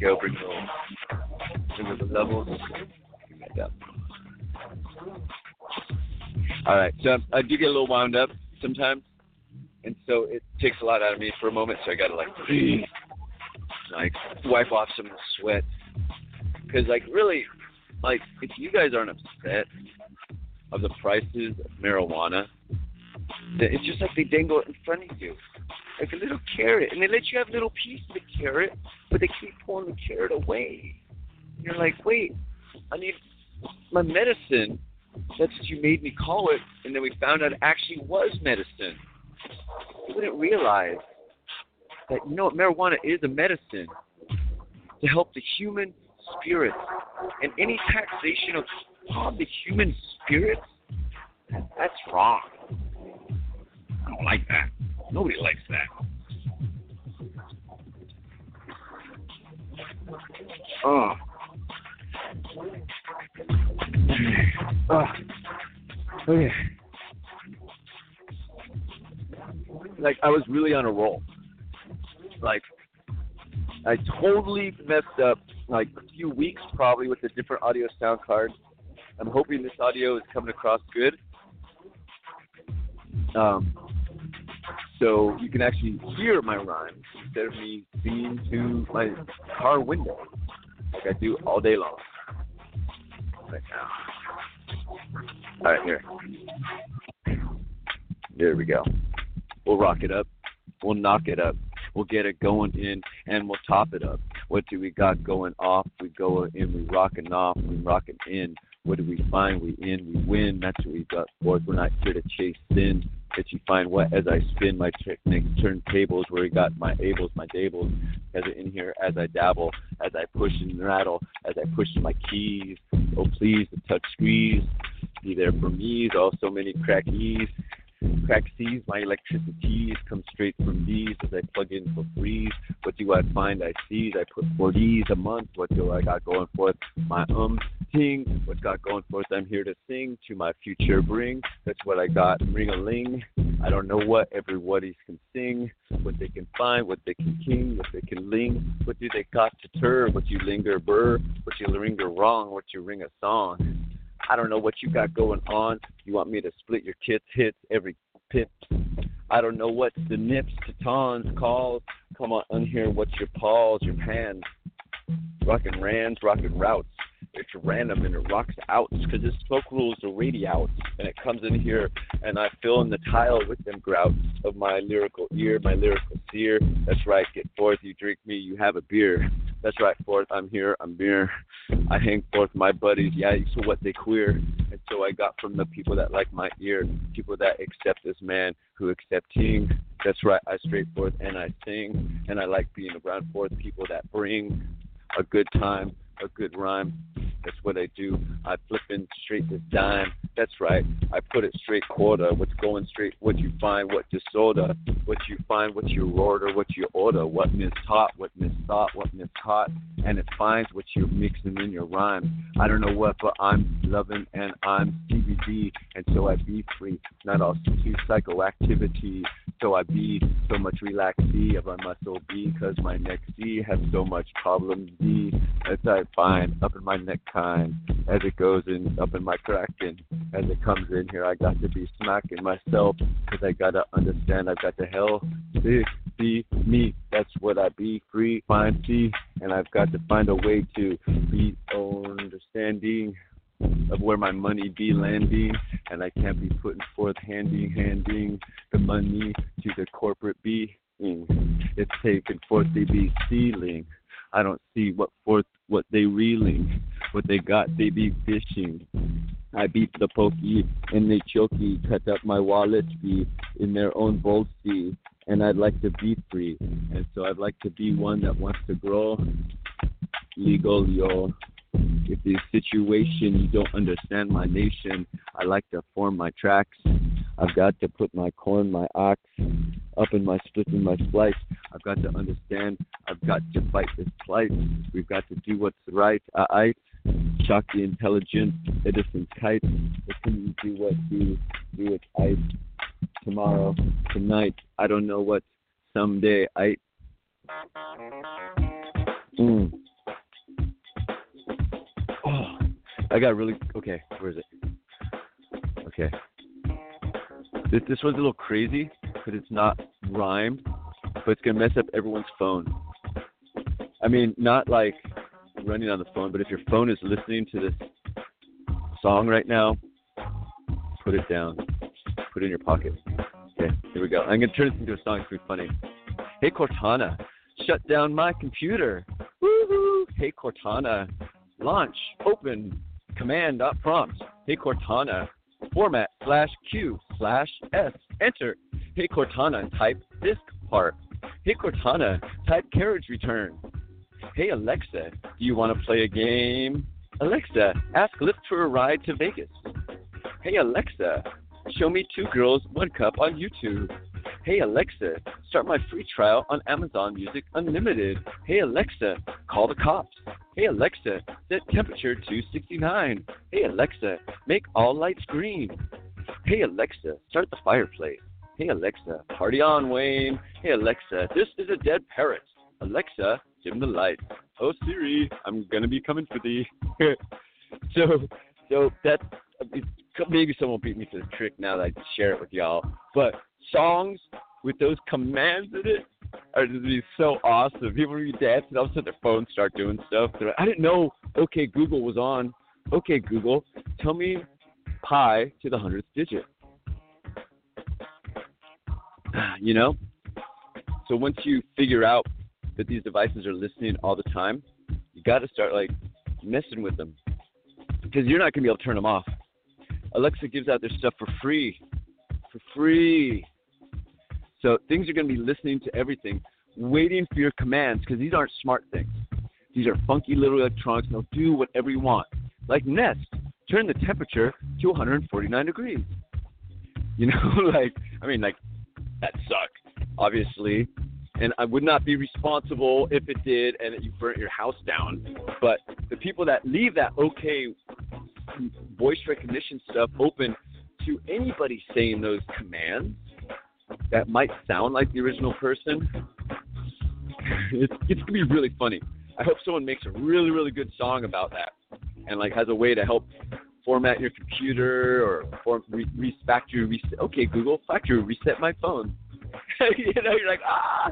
the little, bring the levels. Like All right, so I do get a little wound up sometimes, and so it takes a lot out of me for a moment. So I gotta like breathe, like wipe off some of the sweat, because like really, like if you guys aren't upset of the prices of marijuana, it's just like they dangle it in front of you like a little carrot, and they let you have little piece of carrot, but they keep pulling the carrot away. And you're like, wait, I need my medicine. That's what you made me call it, and then we found out it actually was medicine. You wouldn't realize that you know what marijuana is a medicine to help the human spirit, and any taxation of, of the human spirit, that's wrong. I don't like that. Nobody likes that. Oh. Oh. Okay. Like I was really on a roll. Like I totally messed up like a few weeks probably with a different audio sound card. I'm hoping this audio is coming across good. Um, so you can actually hear my rhymes instead of me singing to my car window like I do all day long. Right now. All right, here. There we go. We'll rock it up. We'll knock it up. We'll get it going in and we'll top it up. What do we got going off? We go in, we rocking off, we rocking in. What do we find? We in, we win. That's what we got forth. We're not here to chase sin. That you find what as I spin my technique, turn tables where we got my ables, my dables, as in here as I dabble, as I push and rattle, as I push my keys. Oh please, the touch squeeze. Be there for me. Also many crackies. Crack C's, my electricities come straight from these as I plug in for freeze. What do I find? I see. I put 40s a month. What do I got going forth? My um ting. What got going forth? I'm here to sing to my future bring. That's what I got. Ring a ling. I don't know what everybody can sing, what they can find, what they can king, what they can ling. What do they got to turn? What you linger burr? What you linger wrong? What you ring a song? I don't know what you got going on. You want me to split your kids' hits every pips? I don't know what the nips, tatons, calls. Come on, unhear what's your paws, your pans. Rockin' rans, rockin' routes it's random and it rocks out because this smoke rules the radiouts and it comes in here and I fill in the tile with them grouts of my lyrical ear, my lyrical seer. That's right, get forth, you drink me, you have a beer. That's right, forth, I'm here, I'm beer. I hang forth my buddies, yeah, so what they queer. And so I got from the people that like my ear, people that accept this man who accepting. That's right, I straight forth and I sing and I like being around forth people that bring a good time a good rhyme. That's what I do. I flip in straight to dime. That's right. I put it straight quarter. What's going straight? What you find? What disorder? What you find? What you order? What you order? What mistaught? What misthought? What mistaught? And it finds what you're mixing in your rhyme. I don't know what, but I'm loving and I'm CBD, and so I be free. Not all too psychoactivity. So I be so much relaxee of I muscle be, cause my neck C has so much problems D. As I fine up in my neck kind as it goes in up in my cracking as it comes in here i got to be smacking myself because i gotta understand i've got to hell be, be me that's what i be free find see and i've got to find a way to be understanding of where my money be landing, and I can't be putting forth handing, handing the money to the corporate being. It's taken forth they be stealing. I don't see what forth what they reeling, what they got they be fishing. I beat the pokey and they chokey, cut up my wallet be in their own bolt sea, and I'd like to be free. And so I'd like to be one that wants to grow legal yo. If the situation you don't understand my nation, I like to form my tracks. I've got to put my corn, my ox, up in my split and my splice. I've got to understand. I've got to fight this plight. We've got to do what's right. I, I shock the intelligent Edison's kite. What can do what you do it ice tomorrow, tonight? I don't know what someday I. Mm. I got really okay. Where is it? Okay. This this one's a little crazy because it's not rhymed, but it's gonna mess up everyone's phone. I mean, not like running on the phone, but if your phone is listening to this song right now, put it down. Put it in your pocket. Okay, here we go. I'm gonna turn this into a song. It's be funny. Hey Cortana, shut down my computer. Woohoo! Hey Cortana, launch, open, command dot prompt. Hey Cortana, format slash Q slash S. Enter. Hey Cortana, type disk part. Hey Cortana, type carriage return. Hey Alexa, do you want to play a game? Alexa, ask Lyft for a ride to Vegas. Hey Alexa, show me two girls, one cup on YouTube. Hey Alexa, start my free trial on Amazon Music Unlimited. Hey Alexa, call the cops. Hey Alexa, set temperature to 69. Hey Alexa, make all lights green. Hey Alexa, start the fireplace. Hey Alexa, party on Wayne. Hey Alexa, this is a dead parrot. Alexa, dim the lights. Oh Siri, I'm gonna be coming for thee. so, so that maybe someone beat me to the trick now that I share it with y'all. But songs with those commands in it are just be so awesome. People will be dancing, all of a sudden their phones start doing stuff. Like, I didn't know OK Google was on. Okay Google, tell me pi to the hundredth digit. You know? So once you figure out that these devices are listening all the time, you got to start like messing with them because you're not going to be able to turn them off. Alexa gives out their stuff for free, for free. So things are going to be listening to everything, waiting for your commands because these aren't smart things. These are funky little electronics and they'll do whatever you want. Like Nest, turn the temperature to 149 degrees. You know, like, I mean, like, that suck, obviously. And I would not be responsible if it did and you burnt your house down. But the people that leave that okay voice recognition stuff open to anybody saying those commands that might sound like the original person. It's, it's gonna be really funny. I hope someone makes a really really good song about that, and like has a way to help format your computer or form, re, re, factory reset. Okay, Google, factory reset my phone. you know, you're like ah.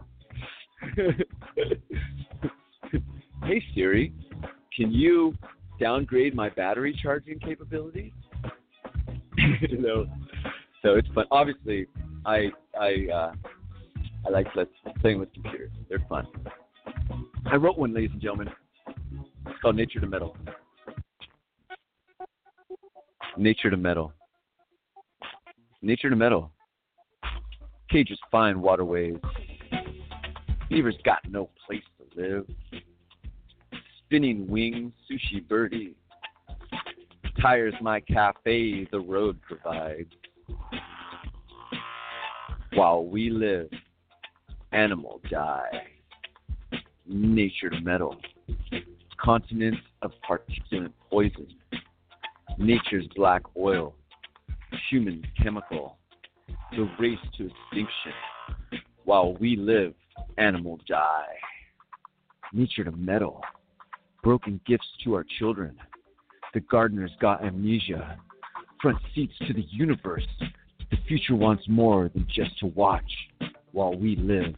hey Siri, can you downgrade my battery charging capabilities? you know, so it's fun. Obviously, I I uh, I like playing with computers. They're fun. I wrote one, ladies and gentlemen. It's called Nature to Metal. Nature to Metal. Nature to Metal. Cages find waterways. Beavers got no place to live. Spinning wings, sushi birdie. Tires my cafe, the road provides. While we live, animal die. Nature to metal. Continents of particulate poison. Nature's black oil. Human chemical. The race to extinction. While we live, animal die. Nature to metal. Broken gifts to our children. The gardener's got amnesia. Front seats to the universe. The future wants more than just to watch while we live.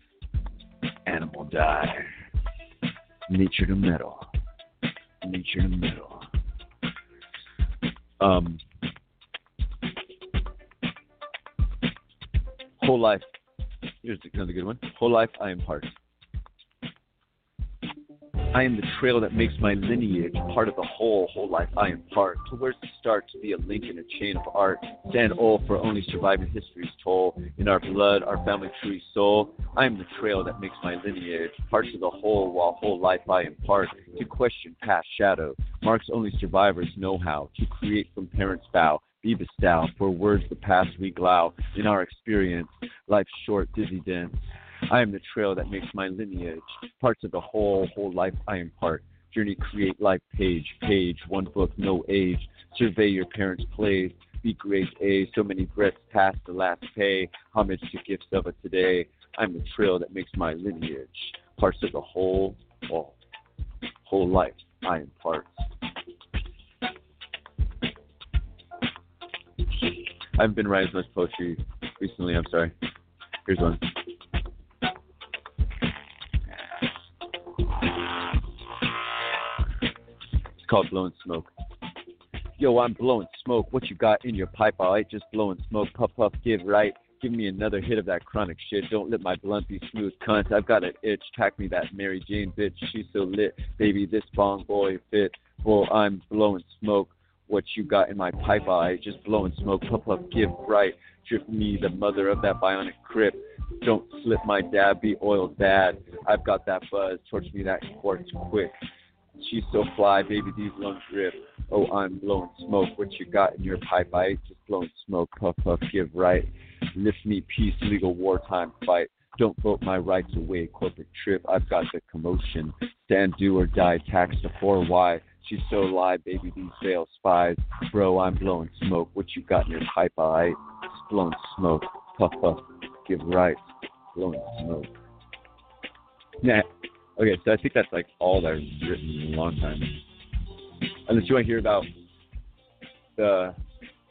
Animal die. Nature to metal. Nature to metal. Um, whole life. Here's another good one. Whole life I am part. I am the trail that makes my lineage part of the whole, whole life I am part. To where's the start to be a link in a chain of art? Stand old for only surviving history's toll. In our blood, our family tree soul. I am the trail that makes my lineage parts of the whole, while whole life I am part. To question past shadow, marks only survivors know how. To create from parents' bow, be bestowed for words the past we glow. In our experience, life's short, dizzy dance. I am the trail that makes my lineage. Parts of the whole, whole life I am part. Journey, create life, page, page, one book, no age. Survey your parents' plays. Be great A, so many breaths past the last pay. Homage to gifts of a today. I'm the trail that makes my lineage. Parts of the whole, whole, whole life I am part. I haven't been writing as much poetry recently. I'm sorry. Here's one. Called Blowing Smoke. Yo, I'm blowing smoke. What you got in your pipe? I just blowing smoke. Puff, puff, give right. Give me another hit of that chronic shit. Don't let my blunt be smooth, cunt. I've got an itch. Pack me that Mary Jane bitch. She's so lit. Baby, this bong boy fit. Well, I'm blowing smoke. What you got in my pipe? I just blowing smoke. Puff, puff, give right. Drip me the mother of that bionic crip. Don't slip my dab, be oiled bad. I've got that buzz. Torch me that quartz quick. She's so fly, baby, these lungs rip. Oh, I'm blowing smoke. What you got in your pipe? I ain't just blowing smoke. Puff, puff, give right. Lift me peace, legal wartime fight. Don't vote my rights away, corporate trip. I've got the commotion. Stand, do or die, tax to 4Y. She's so live, baby, these veil spies. Bro, I'm blowing smoke. What you got in your pipe? I ain't just blowing smoke. Puff, puff, give right. Blowing smoke. Nah. Okay, so I think that's like all that I've written in a long time. Unless you want to hear about the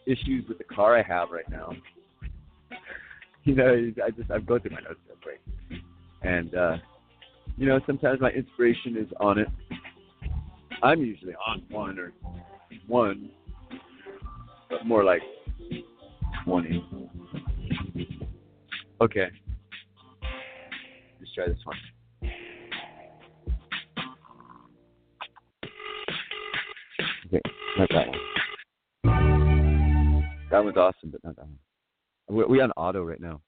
issues with the car I have right now. You know, I just I'm going through my notes real quick, and uh, you know, sometimes my inspiration is on it. I'm usually on one or one, but more like twenty. Okay, let's try this one. Okay, not that one. That one's awesome, but not that one. We're, we on auto right now.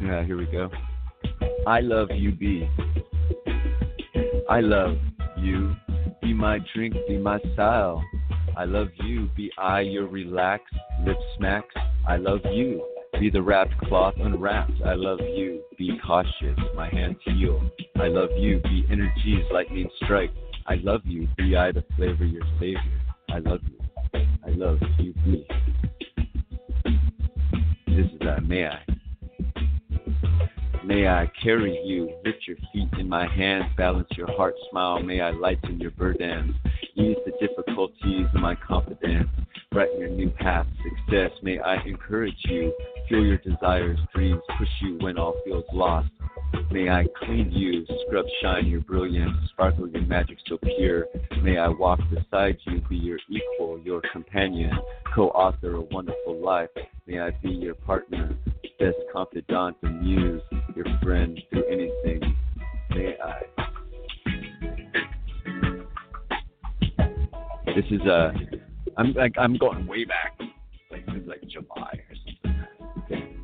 Yeah, here we go. I love you, B. I love you. Be my drink, be my style. I love you. Be I your relaxed lip smacks. I love you. Be the wrapped cloth unwrapped. I love you. Be cautious. My hands heal. I love you. Be energies lightning strike. I love you. Be I the flavor your savior. I love you. I love you. Be. This is uh, may I. May I carry you, lift your feet in my hands, balance your heart, smile. May I lighten your burdens, ease the difficulties of my confidence, brighten your new path, success. May I encourage you, fuel your desires, dreams, push you when all feels lost. May I clean you, scrub shine your brilliance, sparkle your magic so pure. May I walk beside you, be your equal, your companion, co author a wonderful life. May I be your partner, best confidant and muse, your friend through anything. May I. This is a. I'm like I'm going way back, like like July or something.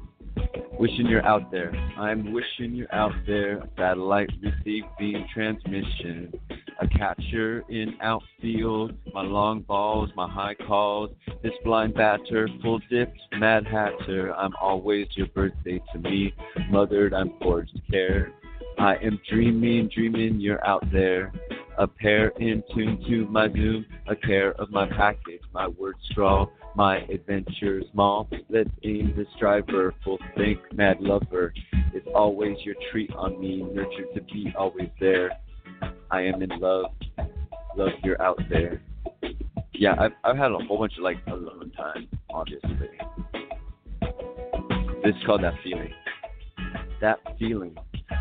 Wishing you're out there. I'm wishing you're out there. Satellite receiving transmission. A catcher in outfield. My long balls, my high calls. This blind batter, full dipped, mad hatter. I'm always your birthday to me. Mothered, I'm forged care. I am dreaming, dreaming you're out there. A pair in tune to my doom, a care of my package, my word scrawl, my adventure small. Let's aim this driver, full think, mad lover. It's always your treat on me, nurtured to be always there. I am in love, love you're out there. Yeah, I've I've had a whole bunch of like alone time, obviously. This is called that feeling. That feeling.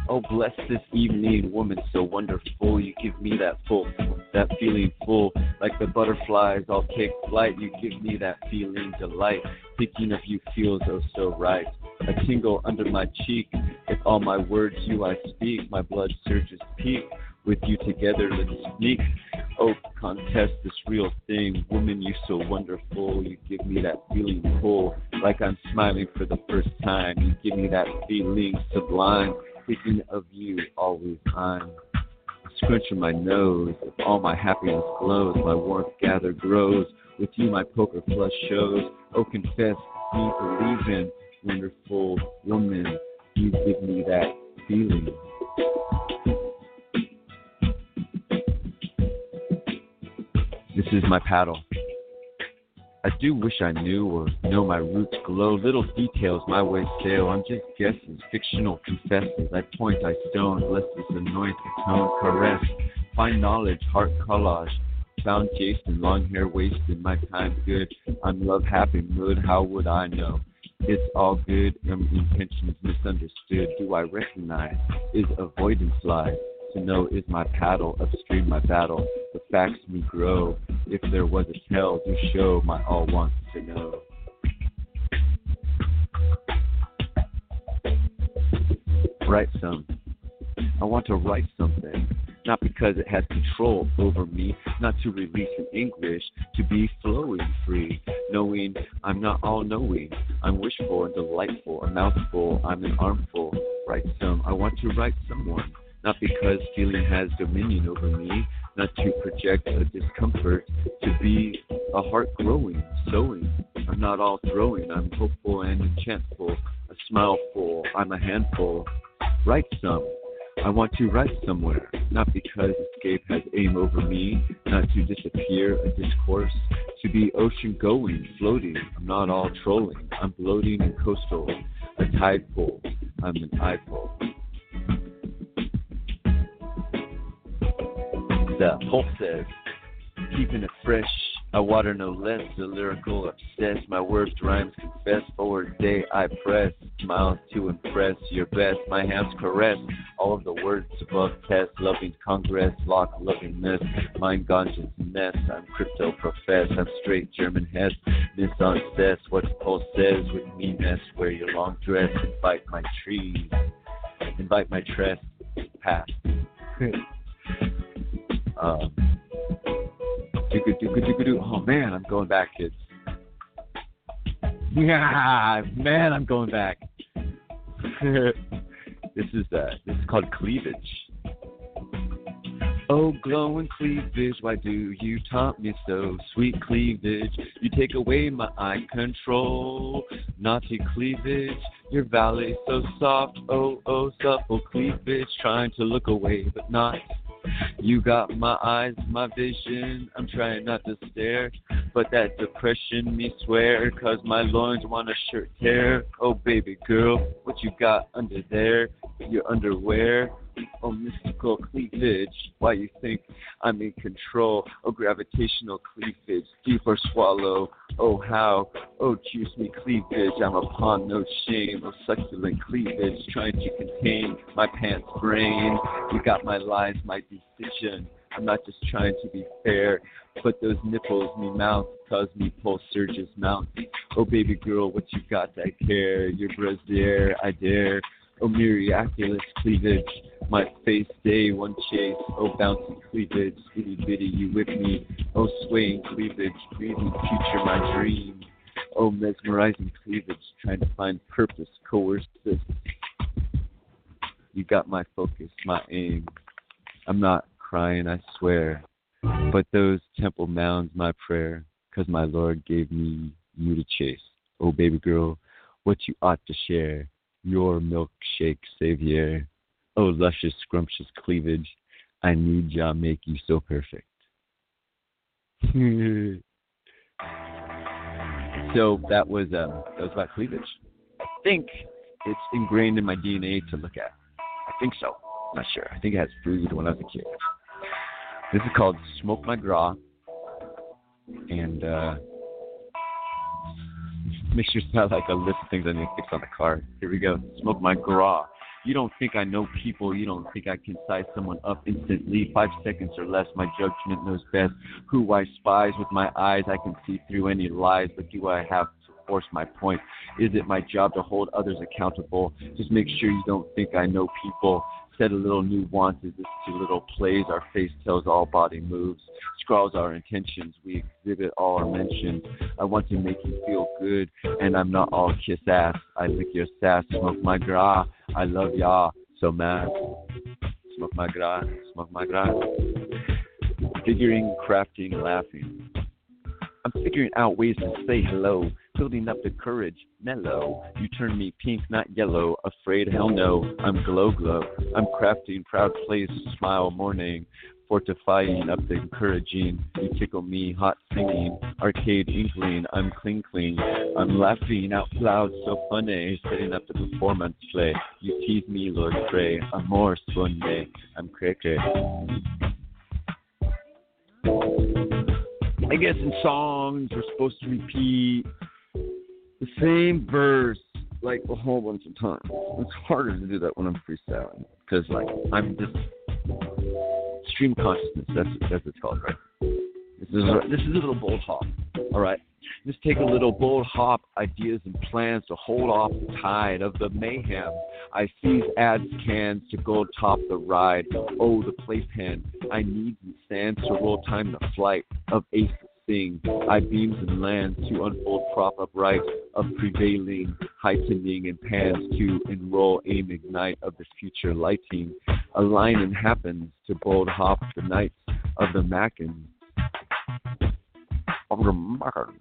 Oh, bless this evening, woman so wonderful. You give me that full, that feeling full, like the butterflies all take flight. You give me that feeling delight. Thinking of you feels oh so right. A tingle under my cheek. With all my words you I speak, my blood surges peak. With you together, let's sneak. Oh, contest this real thing. Woman, you so wonderful. You give me that feeling full, like I'm smiling for the first time. You give me that feeling sublime. Thinking of you always I'm scrunching my nose. All my happiness glows, my warmth gather grows. With you, my poker flush shows. Oh, confess me believing, wonderful woman. You give me that feeling. This is my paddle. I do wish I knew or know my roots glow. Little details my way sail. I'm just guesses, fictional confesses. I point, I stone, bless this anoint, tone, caress. Find knowledge, heart collage. found Jason, long hair wasted, my time good. I'm love happy mood, how would I know? It's all good, um, intentions misunderstood. Do I recognize? Is avoidance lie? To know is my paddle, upstream my battle. The facts me grow. If there was a tell, do show my all wants to know. Write some. I want to write something not because it has control over me, not to release in English, to be flowing free, knowing I'm not all knowing. I'm wishful and delightful, a mouthful, I'm an armful. Write some, I want to write someone, not because feeling has dominion over me, not to project a discomfort, to be a heart growing, sowing. I'm not all throwing, I'm hopeful and enchantful, a smile full, I'm a handful. Write some. I want to write somewhere, not because escape has aim over me, not to disappear a discourse, to be ocean going, floating. I'm not all trolling, I'm bloating and coastal, a tide pool, I'm an eyeful. The Hulk says, keeping it fresh I water no less, the lyrical obsessed. My words rhymes confess. Forward day I press, smiles to impress. Your best, my hands caress. All of the words above test. Loving congress, lock lovingness. Mind conscious mess. I'm crypto profess. I'm straight German head. Miss on cess. What Paul says with me mess. Wear your long dress. Invite my trees. Invite my tress. Pass. Um, Oh man, I'm going back, kids. Yeah, man, I'm going back. this is uh, this is called cleavage. Oh, glowing cleavage, why do you taunt me so? Sweet cleavage, you take away my eye control. Naughty cleavage, your valley so soft. Oh, oh, supple cleavage, trying to look away but not you got my eyes, my vision. I'm trying not to stare, but that depression me swear. Cause my loins want a shirt tear. Oh, baby girl, what you got under there? Your underwear? Oh, mystical cleavage. Why you think I'm in control? Oh, gravitational cleavage. Deep or swallow. Oh, how? Oh, juice me cleavage. I'm upon no shame. Oh, succulent cleavage. Trying to contain my pants brain. You got my lies, my decision. I'm not just trying to be fair, but those nipples me mouth cause me pulse surges mount. Oh baby girl, what you got I care? Your brassiere, I dare. Oh miraculous cleavage, my face day one chase. Oh bouncy cleavage, itty bitty you with me. Oh swaying cleavage, breathing future my dream. Oh mesmerizing cleavage, trying to find purpose, coercive. You got my focus, my aim. I'm not crying, I swear. But those temple mounds, my prayer, 'cause my Lord gave me you to chase. Oh, baby girl, what you ought to share, your milkshake savior. Oh, luscious, scrumptious cleavage, I need ya make you so perfect. so that was um, that was about cleavage. I think it's ingrained in my DNA to look at. I think so. Not sure. I think it has food when I was a kid. This is called Smoke My Graw. And uh, make sure it's not like a list of things I need to fix on the car. Here we go. Smoke My Graw. You don't think I know people. You don't think I can size someone up instantly. Five seconds or less, my judgment knows best. Who I spies with my eyes, I can see through any lies. But do I have to force my point? Is it my job to hold others accountable? Just make sure you don't think I know people said a little nuances to little plays. Our face tells all body moves, scrawls our intentions. We exhibit all our mentions. I want to make you feel good, and I'm not all kiss ass. I lick your sass, smoke my gra. I love ya so mad. Smoke my gra, smoke my gra. Figuring, crafting, laughing. I'm figuring out ways to say hello building up the courage, mellow. You turn me pink, not yellow. Afraid, hell no. I'm glow glow. I'm crafting proud place, smile morning. Fortifying up the encouraging. You tickle me, hot singing. Arcade inkling, I'm cling cling. I'm laughing out loud, so funny. Setting up the performance play. You tease me, Lord Pray. Amor, sonne. I'm cray eh? cray. I guess in songs we're supposed to repeat the same verse like a whole bunch of times. It's harder to do that when I'm freestyling because like I'm just stream consciousness. That's that's it's called, right? This is a, this is a little bold hop. All right. Just take a little bold hop, ideas and plans to hold off the tide of the mayhem. I seize ads cans to go top the ride. Oh, the playpen. I need the sands to roll time the flight of ace I beams and lands to unfold prop upright of prevailing, heightening and pans to enroll aim ignite of the future lighting. Align and happens to bold hop the nights of the Macken. Of the Macken.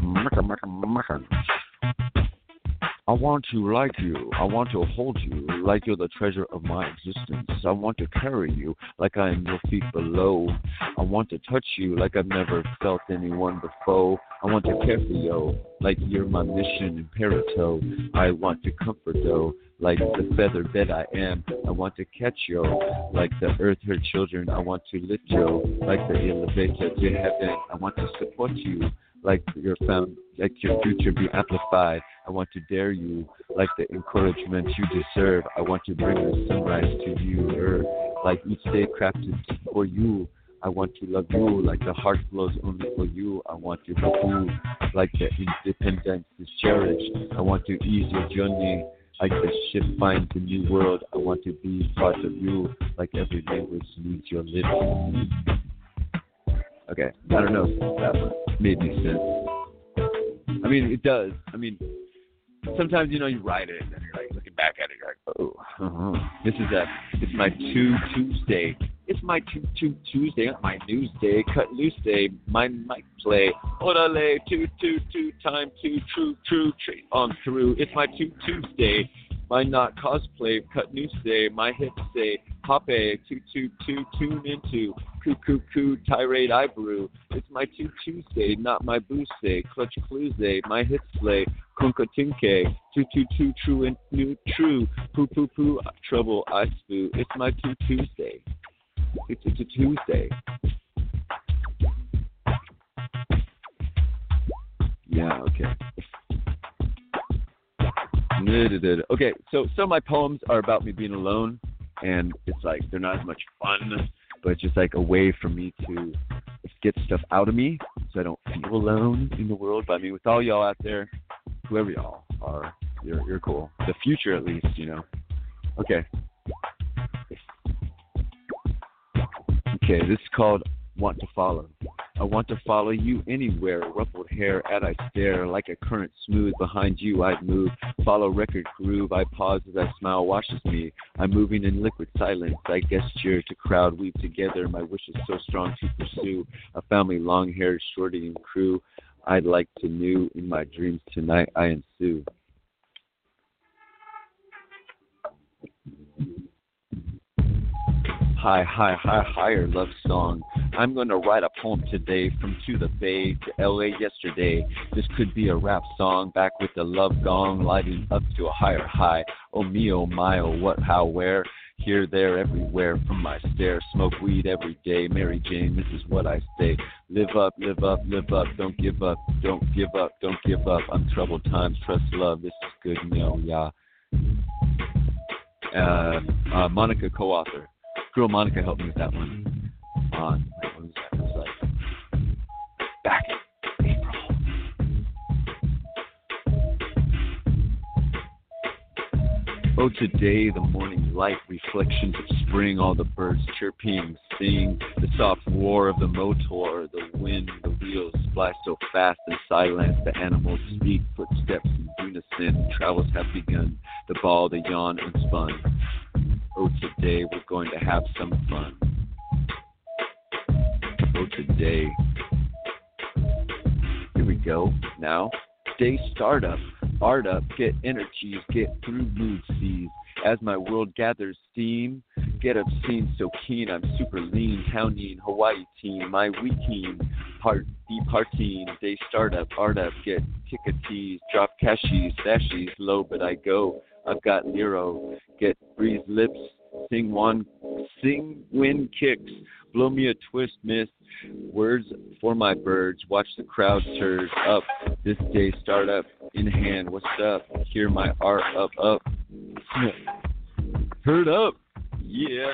Macken, Macken, Macken. I want to like you. I want to hold you like you're the treasure of my existence. I want to carry you like I am your feet below. I want to touch you like I've never felt anyone before. I want to care for you like you're my mission imperative. I want to comfort you like the feather bed I am. I want to catch you like the earth her children. I want to lift you like the elevator to heaven. I want to support you like your like your future be amplified. I want to dare you like the encouragement you deserve. I want to bring the sunrise to you, earth, like each day crafted for you. I want to love you like the heart flows only for you. I want to help you like the independence is cherished. I want to ease your journey like the ship finds a new world. I want to be part of you like every language needs your lips. Okay, I don't know that made any sense. I mean, it does. I mean, sometimes you know you write it and then you're like looking back at it, you're like, oh, uh-huh. this is a, it's my two Tuesday. It's my two two Tuesday, not my news day, cut loose day, my mic play, orale, two two two time two true true true on through. It's my two Tuesday, my not cosplay, cut news day, my hips say, Pape, two two two tune into, coo coo coo tirade I brew. It's my two Tuesday, not my booste, clutch clues my hit slay, kunka tinke, two two two true and new true, poo poo poo trouble I spoo. It's my two Tuesday. It's it's a Tuesday. Yeah, okay. Okay, so some of my poems are about me being alone and it's like they're not as much fun, but it's just like a way for me to get stuff out of me so I don't feel alone in the world. But I mean, with all y'all out there, whoever y'all are, you're you're cool. The future, at least, you know. Okay. Okay, this is called "Want to Follow." I want to follow you anywhere. Ruffled hair at I stare like a current smooth behind you. I'd move, follow record groove. I pause as I smile washes me. I'm moving in liquid silence. I gesture to crowd weave together. My wish is so strong to pursue a family long haired shorty and crew. I'd like to know in my dreams tonight I ensue. High, high, high, higher love song. I'm to write a poem today from to the bay to LA yesterday. This could be a rap song back with the love gong lighting up to a higher high. Oh me, oh my, oh what, how, where? Here, there, everywhere from my stare. Smoke weed every day. Mary Jane, this is what I say. Live up, live up, live up. Don't give up, don't give up, don't give up. I'm troubled times, trust love. This is good, meal, yeah. Uh, uh, Monica co-author girl Monica helped me with that one. On what was that? It was like back in April. Oh, today the morning light, reflections of spring, all the birds chirping, sing, the soft roar of the motor, the wind, the wheels fly so fast and silent, the animals speak, footsteps in unison, travels have begun, the ball, the yawn unspun. Oh, today we're going to have some fun. Oh, today. Here we go. Now, day startup, art up, get energies, get through mood seas. As my world gathers steam, get obscene so keen, I'm super lean, towning, Hawaii team, my wee team, part deep partying, day startup, art up, get ticketies, drop cashies, stashies, low but I go. I've got Nero, get breeze lips, sing one, sing wind kicks, Blow me a twist, miss. Words for my birds. Watch the crowd surge up. This day start up in hand. What's up? Hear my art up, up. Heard up. Yeah.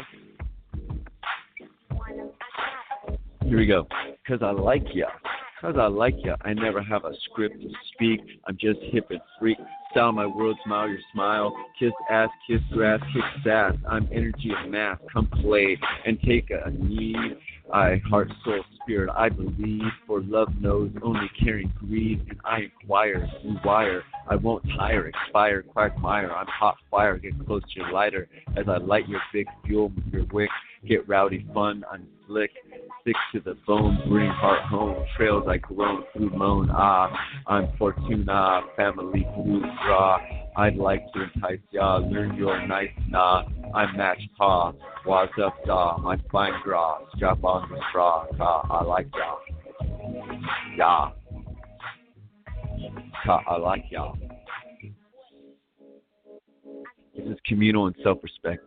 Here we go. Cause I like ya. Cause I like ya. I never have a script to speak. I'm just hip and freak. Style my world, smile your smile. Kiss ass, kiss grass, kick sass. I'm energy of math. Come play and take a knee. I heart, soul, spirit. I believe. For love knows only caring greed. And I inquire, wire. I won't tire, expire, quagmire. I'm hot fire. Get close to your lighter as I light your big fuel with your wick. Get rowdy, fun, I'm slick sick to the bone, bring heart home. Trails I grown through moan. Ah, I'm Fortuna, family blue draw. I'd like to entice ya, learn your nice nah. I'm match pa, was up da, I'm fine grass, drop on the straw, ka, I like ya. Ya. Ka, I like ya. This is communal and self respect.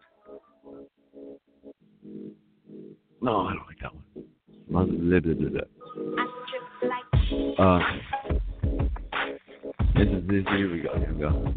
No, I don't like that one. Blah, blah, blah, uh, this is this. Here we go. Here we go.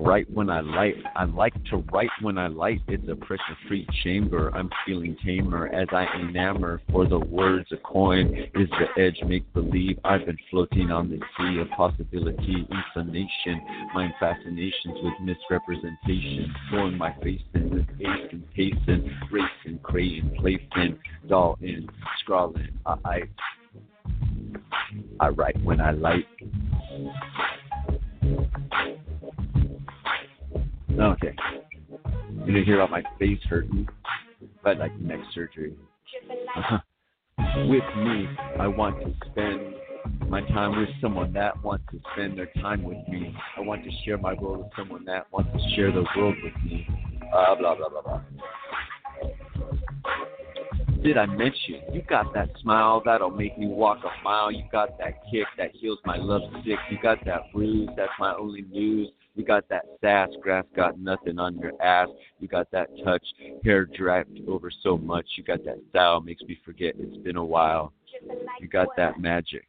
Write when I light. I like to write when I light. It's a pressure-free chamber. I'm feeling tamer as I enamor. For the words, a coin is the edge. Make believe. I've been floating on the sea of possibility, inclination, mind fascinations with misrepresentation. Throwing my face in with ace and pacing, racing, crayon, playfin, doll in, scrawling. I, I I write when I light. Okay. You didn't hear about my face hurting, but like neck surgery. with me, I want to spend my time with someone that wants to spend their time with me. I want to share my world with someone that wants to share the world with me. Uh, blah blah blah blah. Did I mention you got that smile that'll make me walk a mile? You got that kick that heals my love sick. You got that bruise that's my only news. You got that sass, grass got nothing on your ass. You got that touch, hair draped over so much. You got that style, makes me forget it's been a while. You got that magic.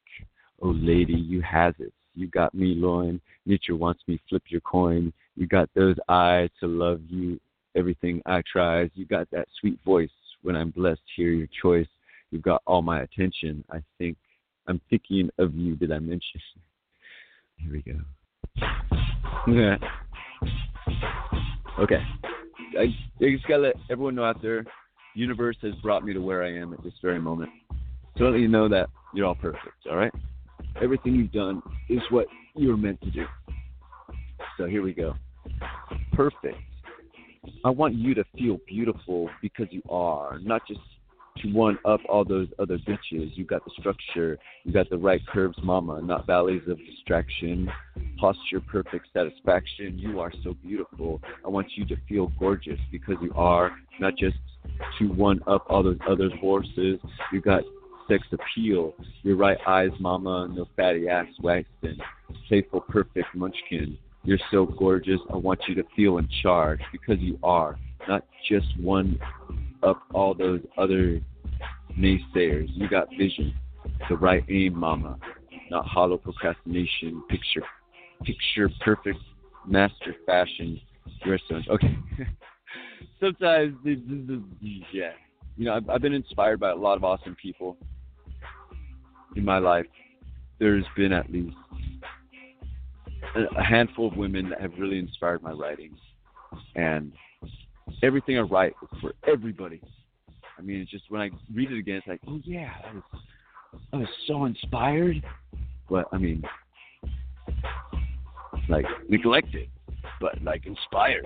Oh, lady, you has it. You got me, loin. Nature wants me, flip your coin. You got those eyes to love you, everything I tries. You got that sweet voice when I'm blessed, hear your choice. You've got all my attention. I think I'm thinking of you. Did I mention? Here we go. Yeah. Okay. I, I just gotta let everyone know out there, universe has brought me to where I am at this very moment. To let you know that you're all perfect, all right? Everything you've done is what you were meant to do. So here we go. Perfect. I want you to feel beautiful because you are, not just to one up all those other bitches. You got the structure, you got the right curves, mama, not valleys of distraction. Posture, perfect satisfaction. You are so beautiful. I want you to feel gorgeous because you are, not just to one up all those other horses. You got sex appeal. Your right eyes, mama, no fatty ass waxing. Playful, perfect munchkin. You're so gorgeous. I want you to feel in charge because you are, not just one up all those other naysayers. You got vision, the right aim, mama, not hollow procrastination. Picture, picture perfect master fashion. You're so much. okay. Sometimes, this is yeah, you know, I've, I've been inspired by a lot of awesome people in my life. There's been at least a handful of women that have really inspired my writing, and everything I write is for everybody. I mean, it's just when I read it again, it's like, oh yeah, I was, I was so inspired, but I mean, like neglected, but like inspired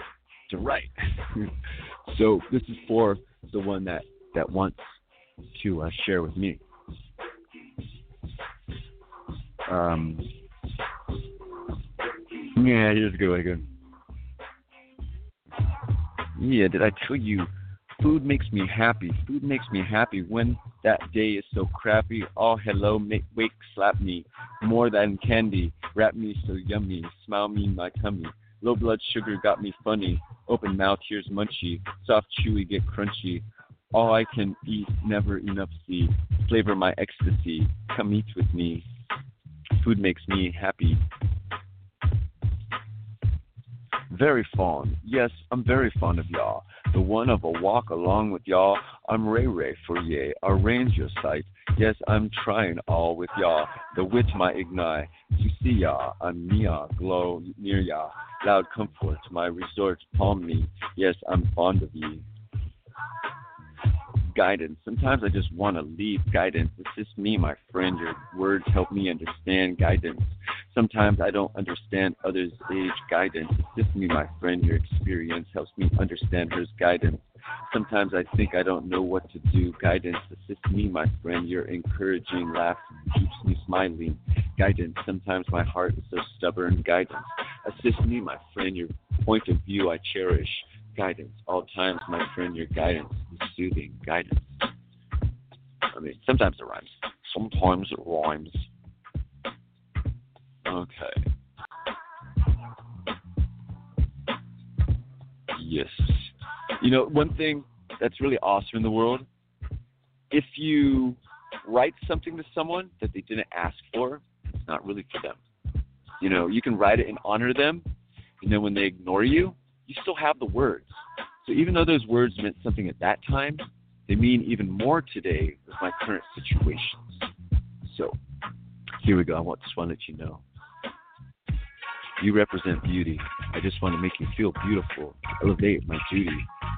to write. so this is for the one that that wants to uh, share with me. Um, yeah, here's a good one. Good. Yeah, did I tell you? Food makes me happy. Food makes me happy when that day is so crappy. Oh, hello, make, wake, slap me. More than candy. Wrap me so yummy. Smile me in my tummy. Low blood sugar got me funny. Open mouth, here's munchy. Soft, chewy, get crunchy. All I can eat, never enough see. Flavor my ecstasy. Come eat with me. Food makes me happy. Very fond. Yes, I'm very fond of y'all. The one of a walk along with y'all. I'm Ray Ray for ye. Arrange your sight. Yes, I'm trying all with y'all. The wit my ignite. To see y'all. I'm Mia. Glow near y'all. Loud comfort. My resort. Palm me. Yes, I'm fond of ye guidance. Sometimes I just want to leave guidance. It's just me, my friend. Your words help me understand guidance. Sometimes I don't understand others' age guidance. It's just me, my friend. Your experience helps me understand hers guidance. Sometimes I think I don't know what to do. Guidance assists me, my friend. Your encouraging laugh keeps me smiling. Guidance. Sometimes my heart is so stubborn. Guidance. Assist me, my friend. Your point of view I cherish guidance. All times, my friend, your guidance is soothing guidance. I mean, sometimes it rhymes. Sometimes it rhymes. Okay. Yes. You know, one thing that's really awesome in the world, if you write something to someone that they didn't ask for, it's not really for them. You know, you can write it and honor them, and then when they ignore you, you still have the words. So even though those words meant something at that time, they mean even more today with my current situations. So here we go. I want just want to let you know. You represent beauty. I just want to make you feel beautiful, elevate my duty,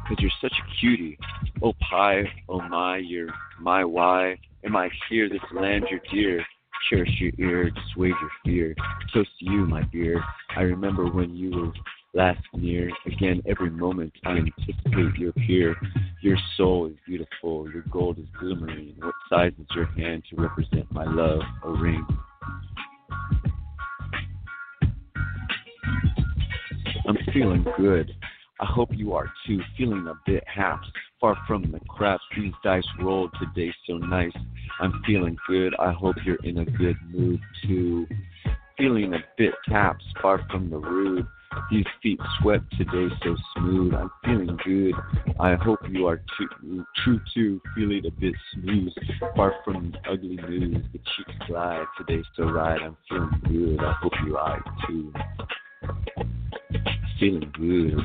because you're such a cutie. Oh pie, oh my, you're my why. Am I here? This land you're dear. Cherish your ear, dissuade your fear. Toast to you, my dear. I remember when you were last near. Again, every moment I anticipate your peer. Your soul is beautiful, your gold is glimmering. What size is your hand to represent my love, a ring? I'm feeling good. I hope you are too, feeling a bit haps, far from the crap. These dice rolled today so nice. I'm feeling good. I hope you're in a good mood too. Feeling a bit taps, far from the rude. These feet sweat today so smooth. I'm feeling good. I hope you are too, true too, feeling a bit smooth. Far from ugly news, the cheeks glide today so right. I'm feeling good. I hope you are too. Feeling good.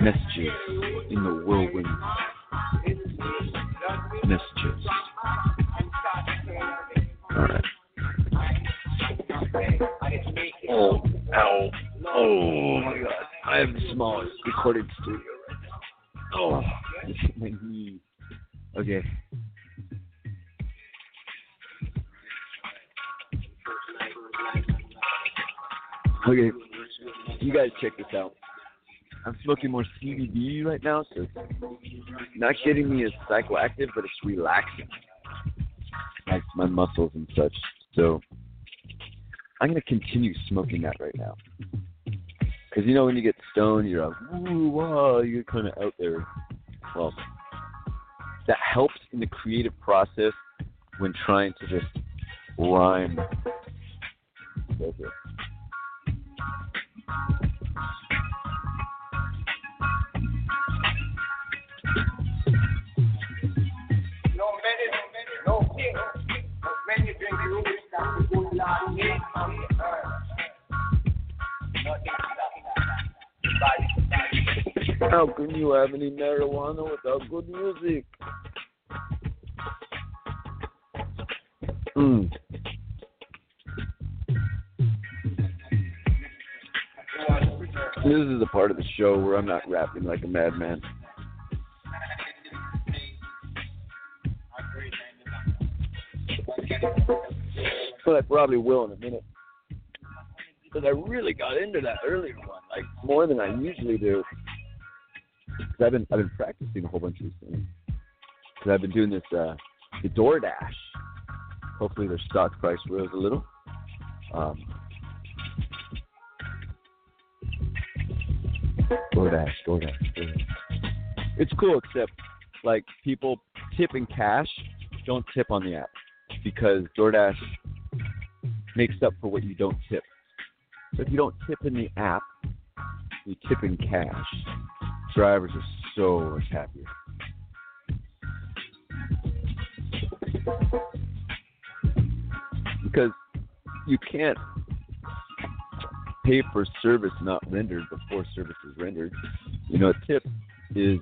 Messages in the whirlwind. Messages. Oh, ow. Oh my god. I have the smallest recorded studio right now. Oh, my knee. Okay. Okay, you guys check this out. I'm smoking more CBD right now, so it's not getting me as psychoactive, but it's relaxing, like my muscles and such. So I'm gonna continue smoking that right now. Cause you know when you get stoned, you're like, ooh, you're kind of out there. Well, that helps in the creative process when trying to just rhyme. How can you have any marijuana without good music? Mm. This is the part of the show where I'm not rapping like a madman. I probably will in a minute. Because I really got into that earlier one, like more than I usually do. Because I've been I've been practicing a whole bunch of these things. Because I've been doing this uh, the DoorDash. Hopefully their stock price rose a little. Um, DoorDash, DoorDash, DoorDash. It's cool, except like people tip in cash, don't tip on the app because DoorDash makes up for what you don't tip. So if you don't tip in the app, you tip in cash. drivers are so much happier. Because you can't pay for service not rendered before service is rendered. You know, a tip is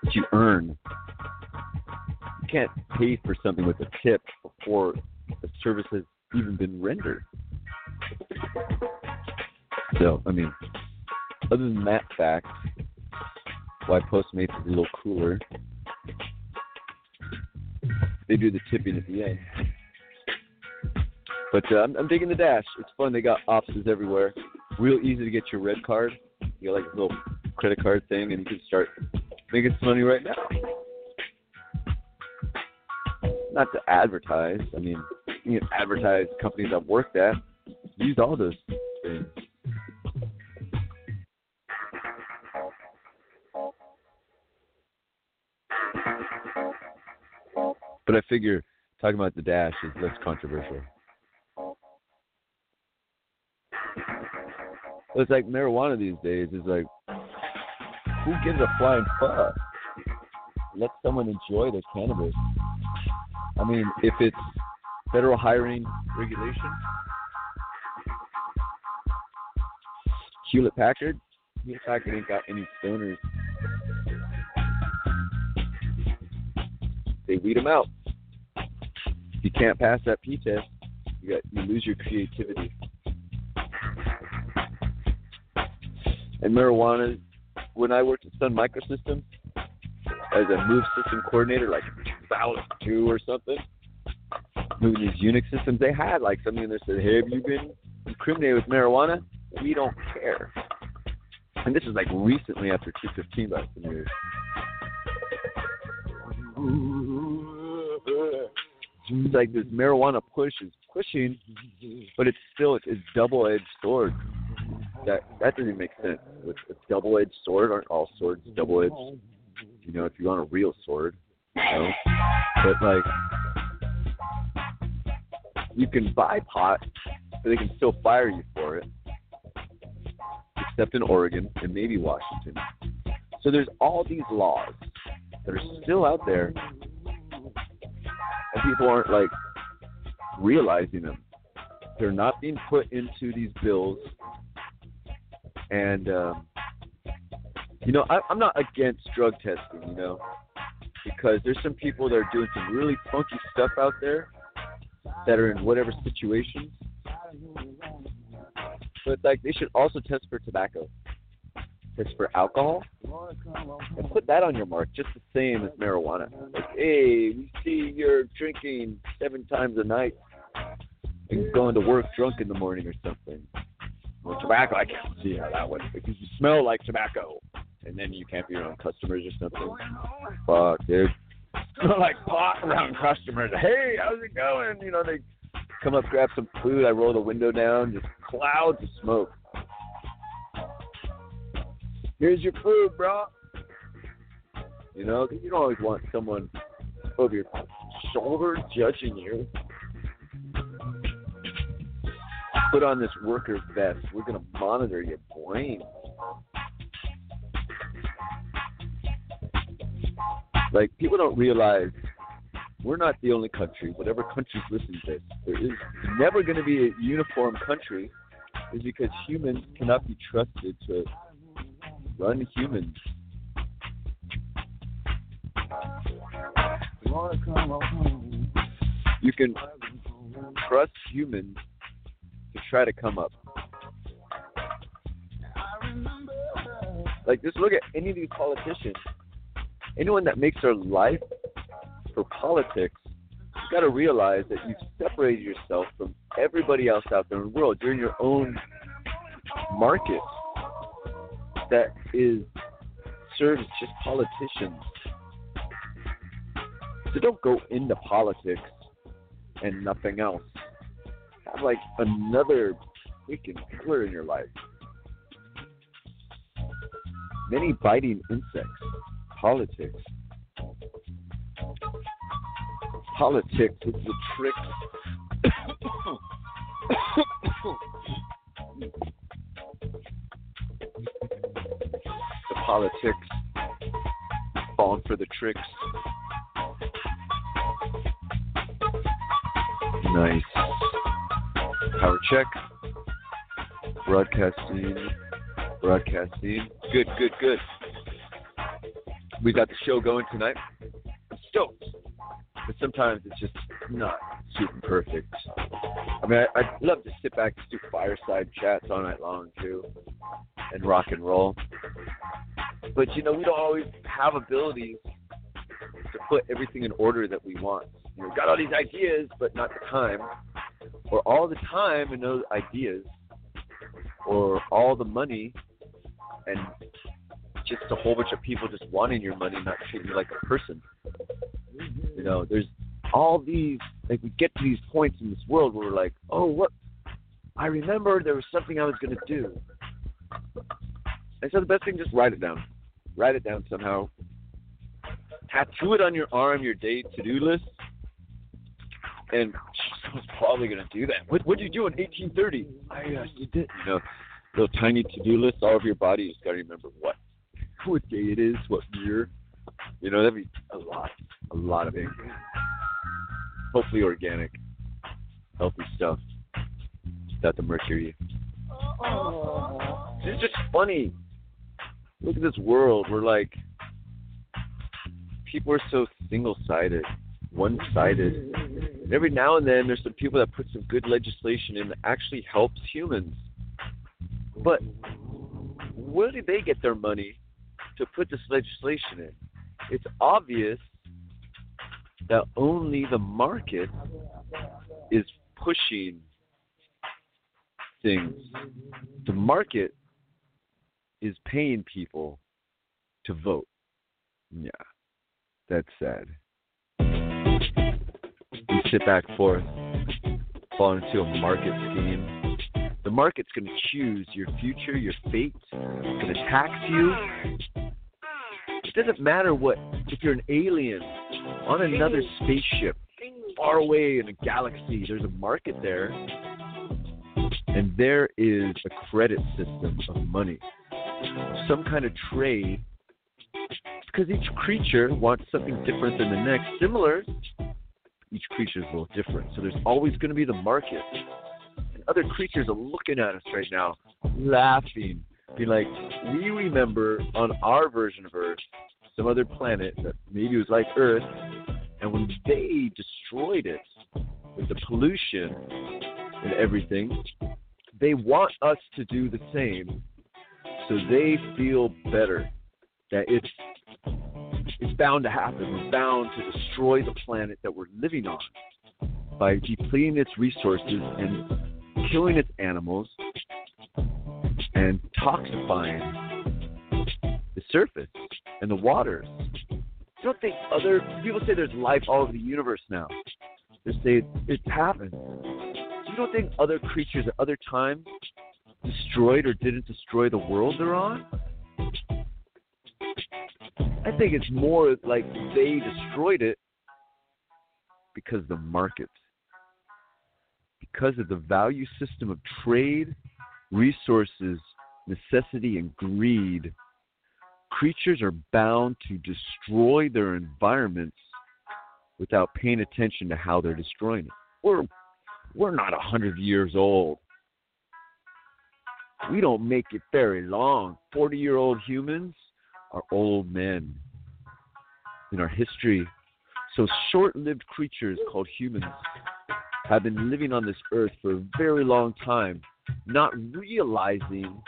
what you earn. You can't pay for something with a tip before the service has even been rendered. So, I mean, other than that fact, why Postmates is a little cooler, they do the tipping at the end. But uh, I'm, I'm digging the dash. It's fun. They got offices everywhere. Real easy to get your red card. You got like a little credit card thing, and you can start making some money right now. Not to advertise. I mean, you can advertise companies I've worked at. Use all those things. But I figure talking about the dash is less controversial. It's like marijuana these days is like, who gives a flying fuck? Let someone enjoy their cannabis. I mean, if it's federal hiring regulation, Hewlett Packard, Hewlett Packard ain't got any stoners. They weed them out. You can't pass that P test, you got you lose your creativity. And marijuana, when I worked at Sun Microsystems as a move system coordinator, like 2002 or something, moving these Unix systems, they had like something that said, "Hey, have you been incriminated with marijuana? We don't care." And this is like recently after 215 by years. It's like this marijuana push is pushing, but it's still it's, it's double-edged sword. That that doesn't make sense. With a double-edged sword, aren't all swords double-edged? You know, if you want a real sword, you know. But like, you can buy pot, but they can still fire you for it, except in Oregon and maybe Washington. So there's all these laws that are still out there, and people aren't like realizing them. They're not being put into these bills, and um, you know, I, I'm not against drug testing. You know, because there's some people that are doing some really funky stuff out there that are in whatever situations. But like, they should also test for tobacco test for alcohol and put that on your mark just the same as marijuana. Like, hey, we see you're drinking seven times a night and going to work drunk in the morning or something. Well, tobacco, I can't see how that would because you smell like tobacco, and then you can't be around customers or something. Fuck, dude. Like pot around customers. Hey, how's it going? You know, they come up, grab some food. I roll the window down, just clouds of smoke. Here's your food, bro. You know, you don't always want someone over your shoulder judging you. Put on this worker vest. We're gonna monitor your brain. Like people don't realize we're not the only country. Whatever country's listening to this, there is never going to be a uniform country, is because humans cannot be trusted to run humans. You can trust humans to try to come up. Like, just look at any of these politicians. Anyone that makes their life for politics, you got to realize that you've separated yourself from everybody else out there in the world. You're in your own market that is serves just politicians. So don't go into politics and nothing else. Have like another freaking pillar in your life. Many biting insects. Politics. Politics is the trick. The politics, falling for the tricks. Nice. Power check. Broadcasting. Broadcasting. Good, good, good. We got the show going tonight. I'm stoked. But sometimes it's just not super perfect. I mean, I, I'd love to sit back and do fireside chats all night long, too, and rock and roll. But, you know, we don't always have abilities to put everything in order that we want. You know, got all these ideas, but not the time, or all the time and those ideas, or all the money and just a whole bunch of people just wanting your money, not treating you like a person. You know, there's all these like we get to these points in this world where we're like, oh, what? I remember there was something I was going to do. And so the best thing, just write it down. Write it down somehow. Tattoo it on your arm, your day to-do list. And I was probably going to do that. What what did you do in 1830? I uh, you did, you know, little tiny to-do list all over your body. You just got to remember what what day it is, what year. You know, that'd be a lot, a lot of ink. Hopefully organic, healthy stuff. Without the mercury. It's just funny. Look at this world. We're like, people are so single-sided, one-sided. And every now and then, there's some people that put some good legislation in that actually helps humans. But where do they get their money to put this legislation in? It's obvious that only the market is pushing things. The market is paying people to vote. Yeah, that's sad. We sit back forth, fall into a market scheme. The market's going to choose your future, your fate. It's going to tax you. It doesn't matter what, if you're an alien on another spaceship far away in a galaxy, there's a market there. And there is a credit system of money, some kind of trade. Because each creature wants something different than the next. Similar, each creature is a little different. So there's always going to be the market. Other creatures are looking at us right now, laughing, being like, we remember on our version of Earth, some other planet that maybe was like Earth, and when they destroyed it with the pollution and everything, they want us to do the same so they feel better that it's it's bound to happen. We're bound to destroy the planet that we're living on by depleting its resources and killing its animals and toxifying the surface and the waters. You don't think other people say there's life all over the universe now? They say it's happened. You don't think other creatures at other times destroyed or didn't destroy the world they're on? I think it's more like they destroyed it because the market, because of the value system of trade, resources, necessity, and greed. Creatures are bound to destroy their environments without paying attention to how they're destroying it. We're, we're not a hundred years old. We don't make it very long. 40 year old humans are old men in our history. So short lived creatures called humans have been living on this earth for a very long time, not realizing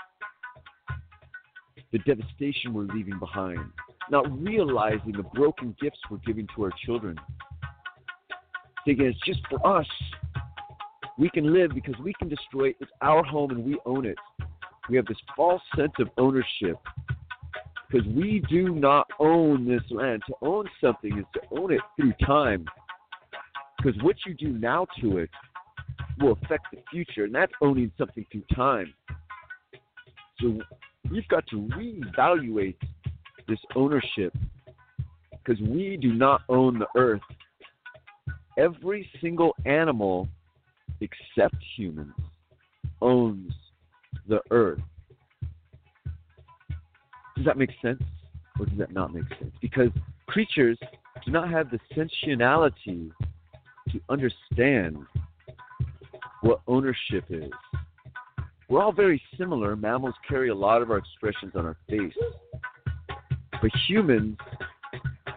the devastation we're leaving behind, not realizing the broken gifts we're giving to our children. Thinking it's just for us. We can live because we can destroy it. It's our home and we own it. We have this false sense of ownership because we do not own this land. To own something is to own it through time. Because what you do now to it will affect the future, and that's owning something through time. So we've got to reevaluate this ownership because we do not own the earth. Every single animal except humans owns the earth. Does that make sense? Or does that not make sense? Because creatures do not have the sensuality to understand what ownership is. We're all very similar. Mammals carry a lot of our expressions on our face. But humans,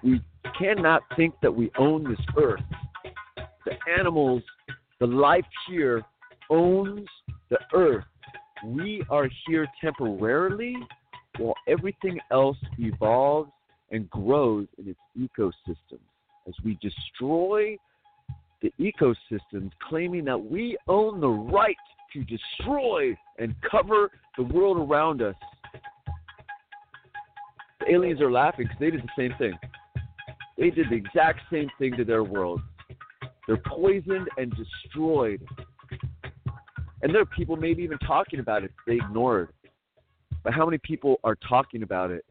we cannot think that we own this earth. The animals, the life here owns the earth. We are here temporarily while everything else evolves and grows in its ecosystems. As we destroy the ecosystems, claiming that we own the right to destroy and cover the world around us. The aliens are laughing because they did the same thing. They did the exact same thing to their world. They're poisoned and destroyed. And there are people maybe even talking about it they ignored. But how many people are talking about it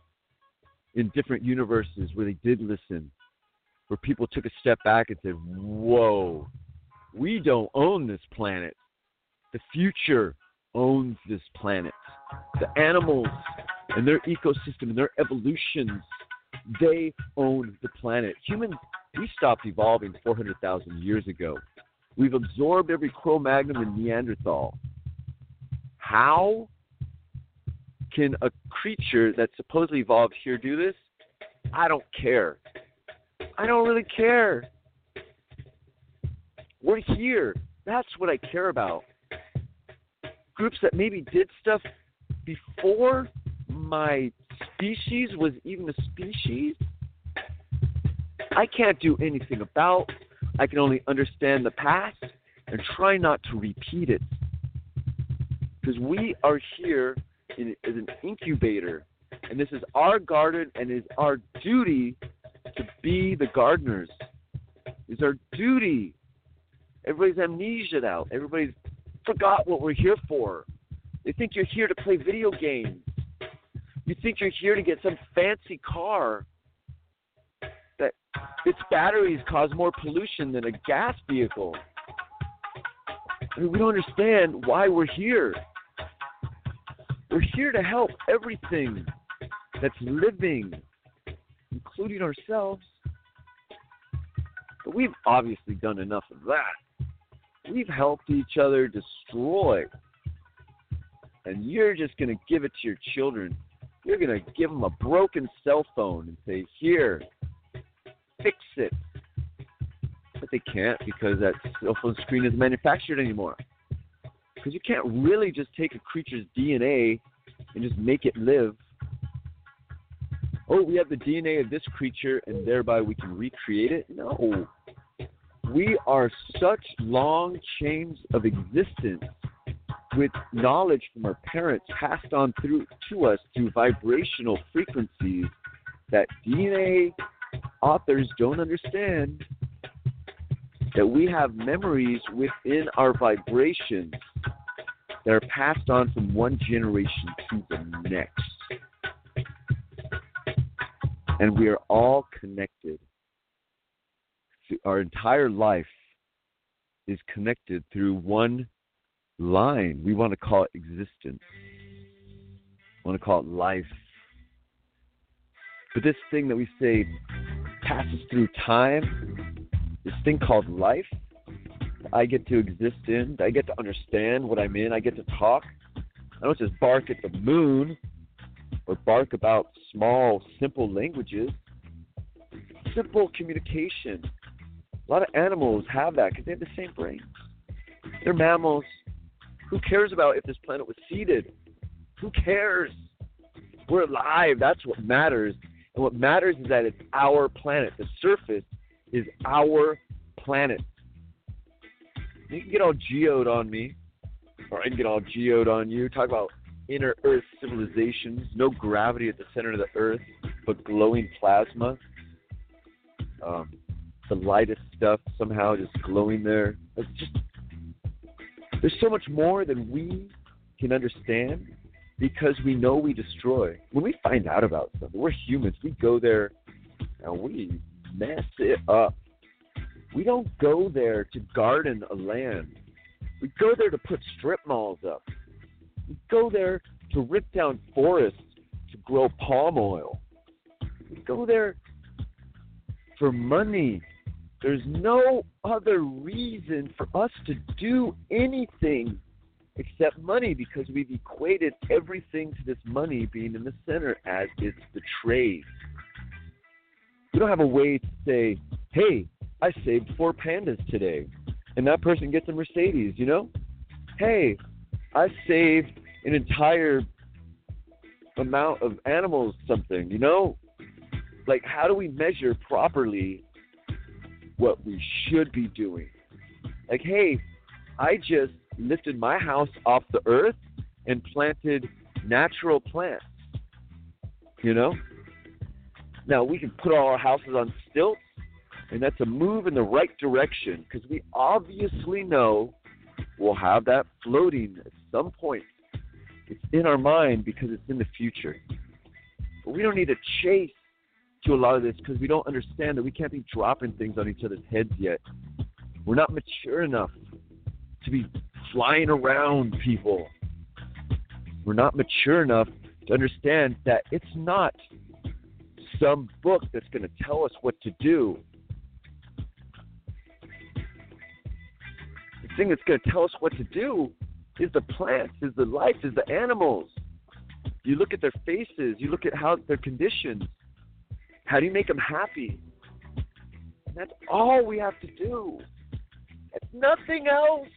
in different universes where they did listen, where people took a step back and said, Whoa, we don't own this planet. The future owns this planet. The animals and their ecosystem and their evolutions, they own the planet. Humans, we stopped evolving 400,000 years ago. We've absorbed every Cro Magnon and Neanderthal. How can a creature that supposedly evolved here do this? I don't care. I don't really care. We're here. That's what I care about groups that maybe did stuff before my species was even a species, I can't do anything about. I can only understand the past and try not to repeat it. Because we are here in, as an incubator, and this is our garden, and it is our duty to be the gardeners. It's our duty. Everybody's amnesia out. Everybody's forgot what we're here for. They think you're here to play video games. You think you're here to get some fancy car that its batteries cause more pollution than a gas vehicle. I mean, we don't understand why we're here. We're here to help everything that's living, including ourselves. But we've obviously done enough of that. We've helped each other destroy. And you're just going to give it to your children. You're going to give them a broken cell phone and say, Here, fix it. But they can't because that cell phone screen isn't manufactured anymore. Because you can't really just take a creature's DNA and just make it live. Oh, we have the DNA of this creature and thereby we can recreate it? No we are such long chains of existence with knowledge from our parents passed on through to us through vibrational frequencies that DNA authors don't understand that we have memories within our vibrations that are passed on from one generation to the next. And we are all connected our entire life is connected through one line. We want to call it existence. We want to call it life. But this thing that we say passes through time, this thing called life, I get to exist in, I get to understand what I'm in, I get to talk. I don't just bark at the moon or bark about small, simple languages. Simple communication a lot of animals have that because they have the same brain. They're mammals. Who cares about if this planet was seeded? Who cares? We're alive. That's what matters. And what matters is that it's our planet. The surface is our planet. You can get all geode on me, or I can get all geode on you. Talk about inner Earth civilizations, no gravity at the center of the Earth, but glowing plasma. Um, the lightest stuff somehow just glowing there. It's just there's so much more than we can understand because we know we destroy. When we find out about something, we're humans. We go there and we mess it up. We don't go there to garden a land. We go there to put strip malls up. Go there to rip down forests, to grow palm oil. Go there for money. There's no other reason for us to do anything except money because we've equated everything to this money being in the center as it's the trade. We don't have a way to say, hey, I saved four pandas today, and that person gets a Mercedes, you know? Hey, I saved an entire amount of animals something, you know? Like, how do we measure properly what we should be doing? Like, hey, I just lifted my house off the earth and planted natural plants, you know? Now, we can put all our houses on stilts, and that's a move in the right direction because we obviously know we'll have that floating at some point. It's in our mind because it's in the future. But we don't need to chase to a lot of this because we don't understand that we can't be dropping things on each other's heads yet. We're not mature enough to be flying around people. We're not mature enough to understand that it's not some book that's going to tell us what to do. The thing that's going to tell us what to do is the plants, is the life, is the animals. You look at their faces, you look at how their conditions. How do you make them happy? And that's all we have to do. It's nothing else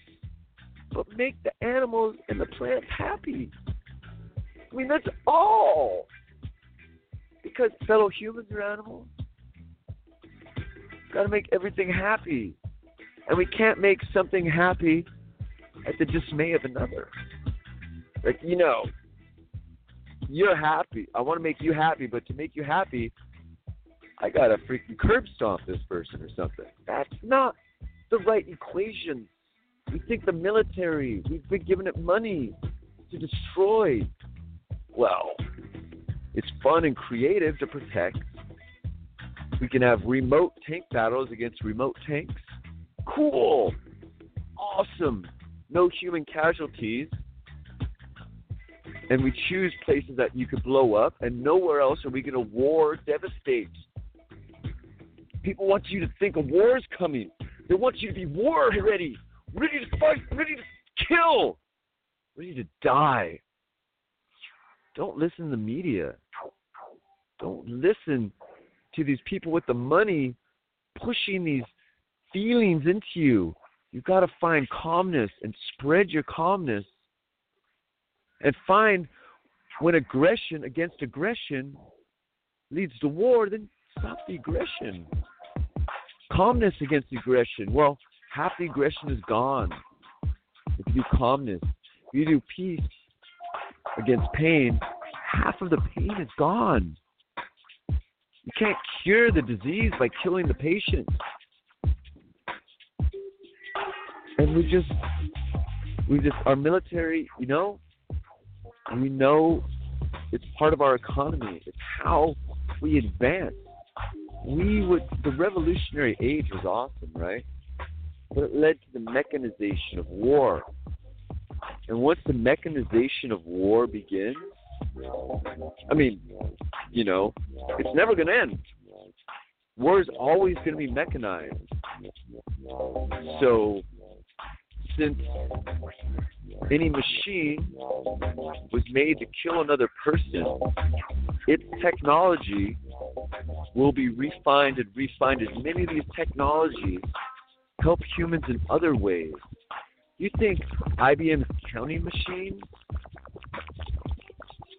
but make the animals and the plants happy. I mean, that's all. Because fellow humans are animals. Got to make everything happy. And we can't make something happy at the dismay of another. Like, you know, you're happy. I want to make you happy, but to make you happy, I got to freaking curb stomp this person or something. That's not the right equation. We think the military, we've been giving it money to destroy. Well, it's fun and creative to protect. We can have remote tank battles against remote tanks. Cool. Awesome. No human casualties. And we choose places that you could blow up, and nowhere else are we going to war devastate. People want you to think a war is coming. They want you to be war ready, ready to fight, ready to kill, ready to die. Don't listen to the media. Don't listen to these people with the money pushing these feelings into you. You've got to find calmness and spread your calmness and find when aggression against aggression leads to war, then stop the aggression. Calmness against aggression. Well, half the aggression is gone. If you do calmness, if you do peace against pain, half of the pain is gone. You can't cure the disease by killing the patient. And we just, we just, our military, you know, we know it's part of our economy. It's how we advance. We would, the revolutionary age was awesome, right? But it led to the mechanization of war. And once the mechanization of war begins, I mean, you know, it's never going to end. War is always going to be mechanized. So, since any machine was made to kill another person, its technology will be refined and refined. And many of these technologies help humans in other ways. You think IBM's counting machines?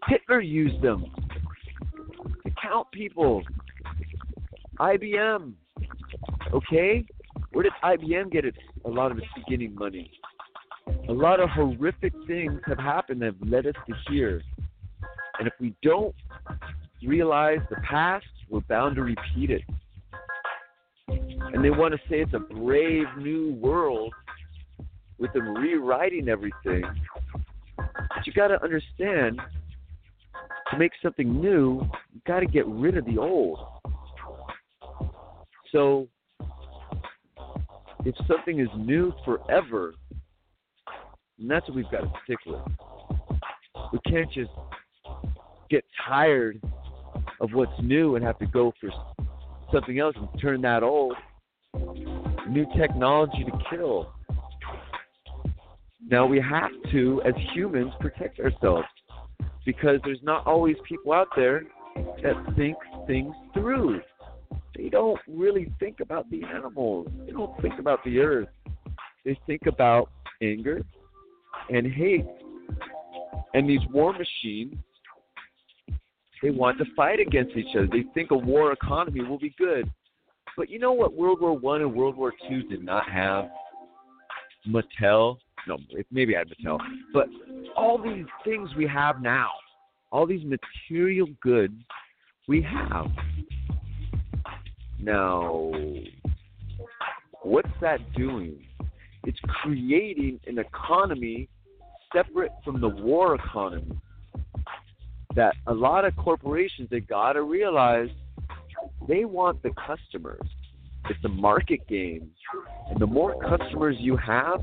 Hitler used them to count people. IBM, okay? Where did IBM get its a lot of its beginning money? A lot of horrific things have happened that have led us to here. And if we don't realize the past, we're bound to repeat it. And they want to say it's a brave new world with them rewriting everything. But you got to understand to make something new, you got to get rid of the old. So if something is new forever, and that's what we've got to stick with. We can't just get tired of what's new and have to go for something else and turn that old. New technology to kill. Now we have to, as humans, protect ourselves because there's not always people out there that think things through. They don't really think about the animals. They don't think about the earth. They think about anger and hate. And these war machines, they want to fight against each other. They think a war economy will be good. But you know what World War One and World War Two did not have? Mattel. No, maybe I had Mattel. But all these things we have now, all these material goods we have. Now, what's that doing? It's creating an economy separate from the war economy. That a lot of corporations they gotta realize they want the customers. It's a market game. And the more customers you have,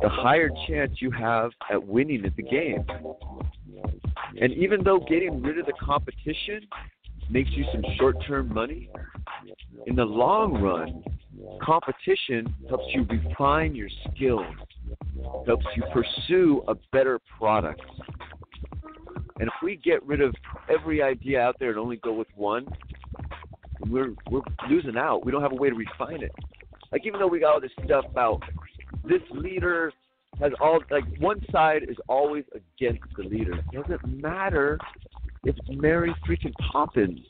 the higher chance you have at winning at the game. And even though getting rid of the competition makes you some short term money, in the long run, competition helps you refine your skills, helps you pursue a better product. And if we get rid of every idea out there and only go with one, we're we're losing out. We don't have a way to refine it. Like even though we got all this stuff about this leader has all like one side is always against the leader. It doesn't matter it's Mary freaking Poppins.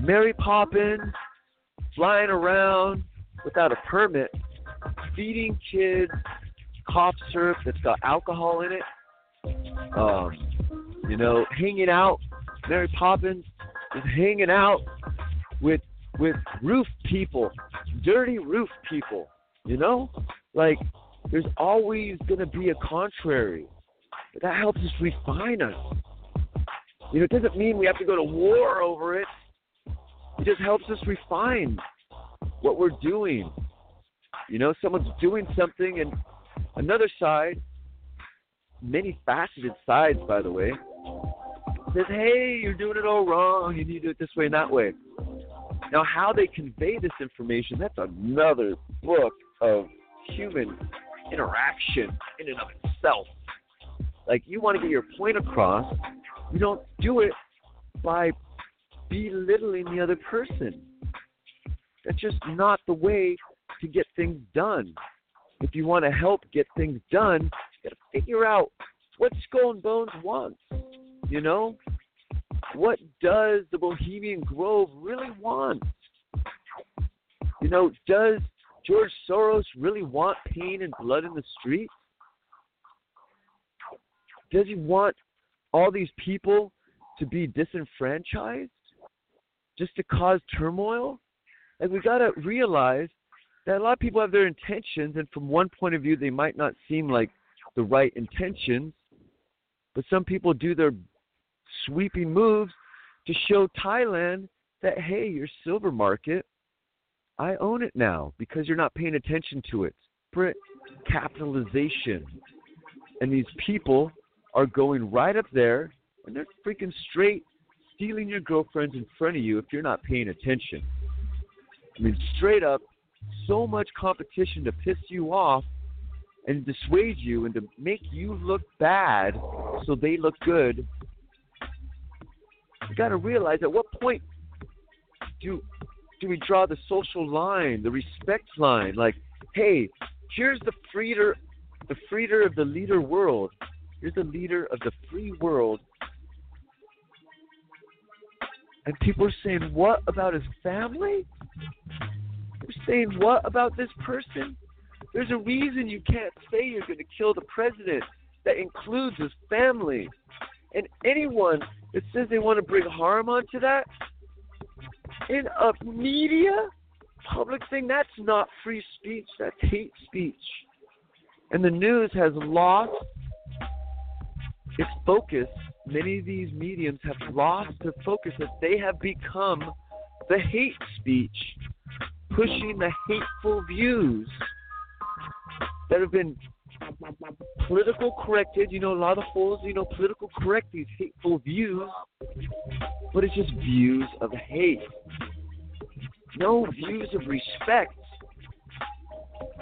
Mary Poppins flying around without a permit, feeding kids cough syrup that's got alcohol in it. Um, you know, hanging out. Mary Poppins is hanging out with with roof people, dirty roof people. You know, like there's always to be a contrary. But that helps us refine us. You know, it doesn't mean we have to go to war over it. It just helps us refine what we're doing. You know, someone's doing something, and another side, many faceted sides, by the way, says, hey, you're doing it all wrong. You need to do it this way and that way. Now, how they convey this information, that's another book of human interaction in and of itself. Like, you want to get your point across, you don't do it by belittling the other person. That's just not the way to get things done. If you want to help get things done, you got to figure out what Skull and Bones wants. You know, what does the Bohemian Grove really want? You know, does George Soros really want pain and blood in the streets? Does he want all these people to be disenfranchised just to cause turmoil? Like we got to realize that a lot of people have their intentions, and from one point of view, they might not seem like the right intentions, but some people do their sweeping moves to show Thailand that hey, your silver market, I own it now because you're not paying attention to it. Capitalization. And these people are going right up there and they're freaking straight stealing your girlfriends in front of you if you're not paying attention. I mean, straight up, so much competition to piss you off and dissuade you and to make you look bad so they look good. You got to realize at what point do do we draw the social line, the respect line? Like, hey, here's the freeder, the freeder of the leader world. Here's the leader of the free world. And people are saying, what about his family? They're saying, what about this person? There's a reason you can't say you're going to kill the president that includes his family. And anyone that says they want to bring harm onto that, in a media public thing, that's not free speech, that's hate speech. And the news has lost its focus. Many of these mediums have lost their focus as they have become the hate speech, pushing the hateful views that have been political corrected. You know, a lot of fools, you know, political correct these hateful views, but it's just views of hate. No views of respect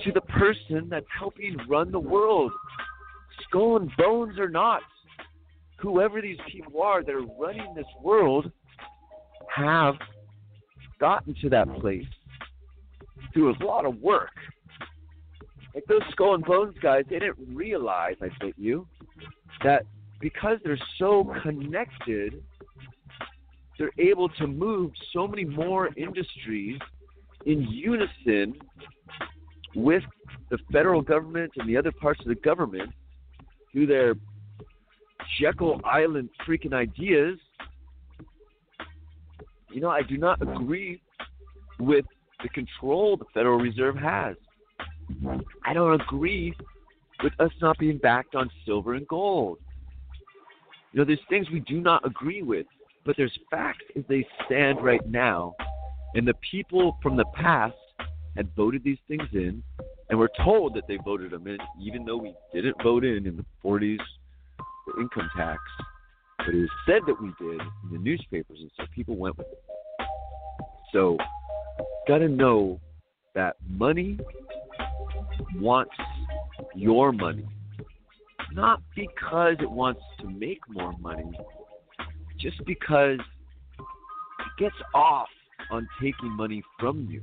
to the person that's helping run the world. Skull and bones or not, whoever these people are that are running this world have gotten to that place through a lot of work. Like those skull and bones guys, they didn't realize, I bet you, that because they're so connected, they're able to move so many more industries in unison with the federal government and the other parts of the government through their Jekyll Island freaking ideas. You know, I do not agree with the control the Federal Reserve has. I don't agree with us not being backed on silver and gold. You know, there's things we do not agree with, but there's facts as they stand right now. And the people from the past had voted these things in, and we're told that they voted them in, even though we didn't vote in in the 40s the income tax. But it was said that we did in the newspapers, and so people went with it. So, got to know that money wants your money. Not because it wants to make more money, just because it gets off on taking money from you.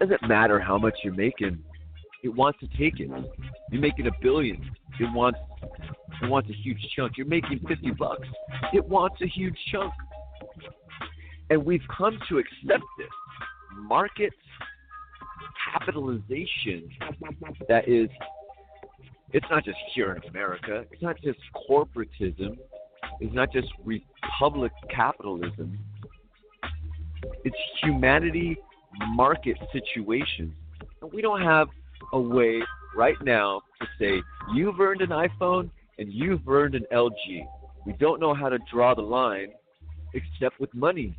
It doesn't matter how much you're making, it wants to take it. You're making a billion, it wants it wants a huge chunk. You're making fifty bucks, it wants a huge chunk. And we've come to accept this. Market capitalization that is it's not just here in America, it's not just corporatism, it's not just republic capitalism. It's humanity market situation. And we don't have a way right now to say you've earned an iPhone and you've earned an LG. We don't know how to draw the line except with money.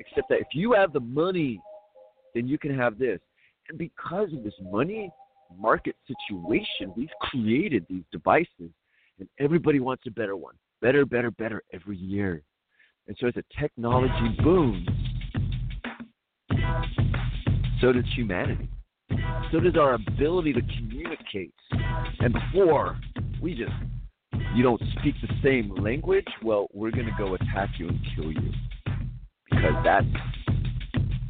Except that if you have the money, then you can have this. And because of this money market situation, we've created these devices, and everybody wants a better one. Better, better, better every year. And so as a technology boom, so does humanity. So does our ability to communicate. And before, we just, you don't speak the same language, well, we're going to go attack you and kill you. Because that's,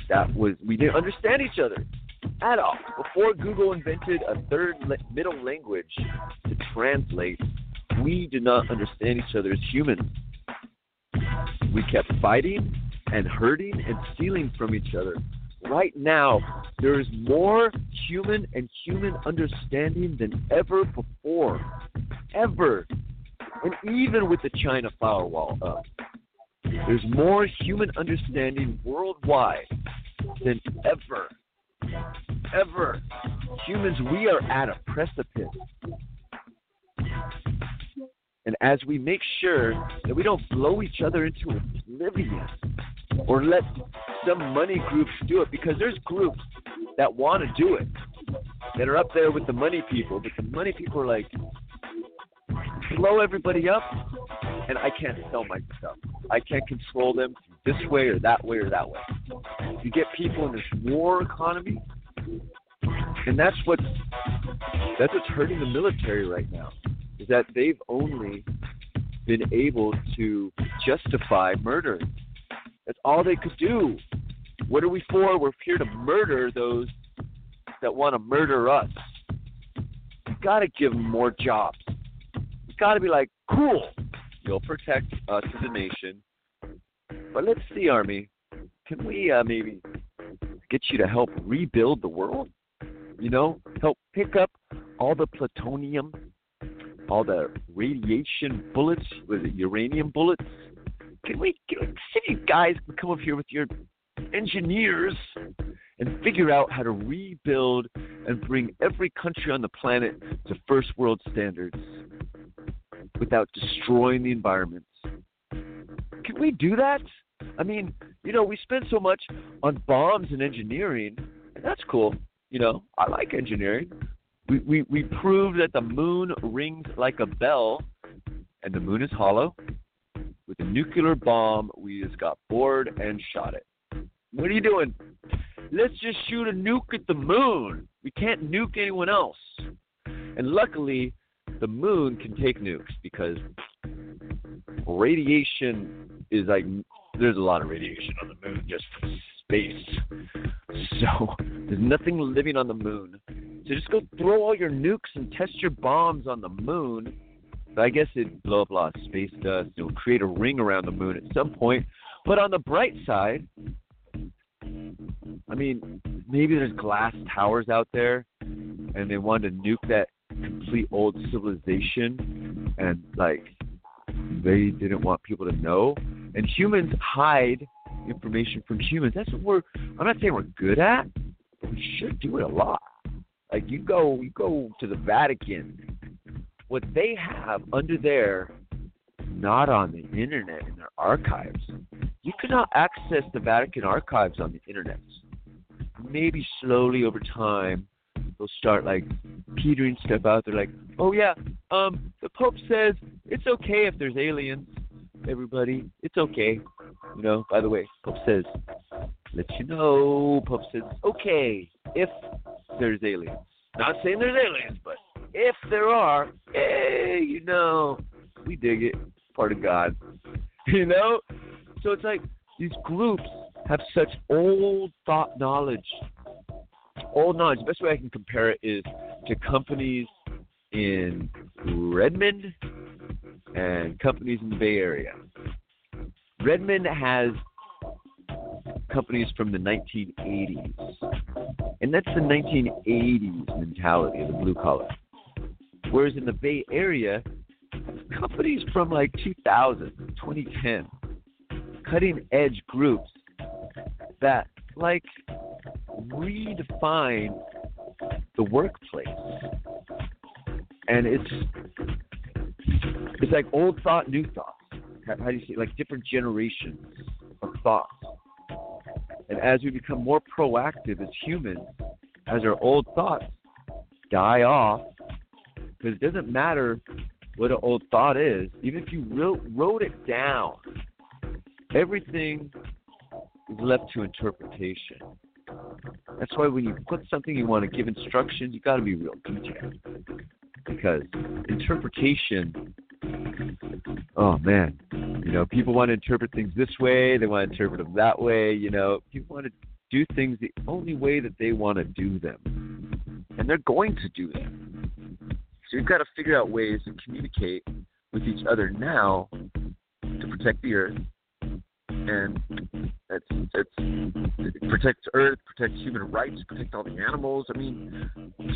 that was, we didn't understand each other at all. Before Google invented a third middle language to translate, we did not understand each other as humans. We kept fighting and hurting and stealing from each other. Right now, there is more human and human understanding than ever before. Ever. And even with the China firewall up, there's more human understanding worldwide than ever ever. Humans, we are at a precipice. And as we make sure that we don't blow each other into oblivion or let some money groups do it, because there's groups that want to do it, that are up there with the money people, but the money people are like, blow everybody up, and I can't sell my stuff. I can't control them this way or that way or that way. You get people in this war economy, and that's what's that's what's hurting the military right now. Is that they've only been able to justify murder. That's all they could do. What are we for? We're here to murder those that want to murder us. we've got to give them more jobs. we've got to be like, cool, you'll protect us as a nation. But let's see, Army, can we uh, maybe get you to help rebuild the world? You know, help pick up all the plutonium, all the radiation bullets, was it uranium bullets? Can we, can you guys come up here with your engineers and figure out how to rebuild and bring every country on the planet to first world standards without destroying the environment? Can we do that? I mean, you know, we spend so much on bombs and engineering, and that's cool. You know, I like engineering. We, we, we proved that the moon rings like a bell and the moon is hollow. With a nuclear bomb, we just got bored and shot it. What are you doing? Let's just shoot a nuke at the moon. We can't nuke anyone else. And luckily, the moon can take nukes because radiation is like there's a lot of radiation on the moon just from space. So there's nothing living on the moon. So just go throw all your nukes and test your bombs on the moon. I guess it'd blow up a lot of space dust. It'll create a ring around the moon at some point. But on the bright side, I mean, maybe there's glass towers out there, and they wanted to nuke that complete old civilization, and like they didn't want people to know. And humans hide information from humans. That's what we're. I'm not saying we're good at, but we should do it a lot. Like you go, you go to the Vatican. What they have under there, not on the internet in their archives. You cannot access the Vatican archives on the internet. Maybe slowly over time, they'll start like petering stuff out They're Like, oh yeah, um, the Pope says it's okay if there's aliens. Everybody, it's okay. You know. By the way, Pope says, let you know. Pope says okay if there's aliens. Not saying there's aliens, but if there are, hey, you know, we dig it. Part of God. You know? So it's like these groups have such old thought knowledge. Old knowledge. The best way I can compare it is to companies in Redmond and companies in the Bay Area. Redmond has companies from the 1980s, and that's the 1980s mentality of the blue collar. Whereas in the Bay Area, companies from like 2000, 2010, cutting edge groups that like redefine the workplace. And it's it's like old thought, new thoughts. How do you say like different generations of thoughts. And as we become more proactive as humans, as our old thoughts die off, because it doesn't matter what an old thought is, even if you wrote, wrote it down, everything is left to interpretation. That's why when you put something you want to give instructions, you got to be real detailed. Because interpretation, oh man, you know, people want to interpret things this way, they want to interpret them that way. You know, people want to do things the only way that they want to do them, and they're going to do them. So you've got to figure out ways to communicate with each other now to protect the earth and it's it's it protects Earth, protects human rights, protect all the animals. I mean,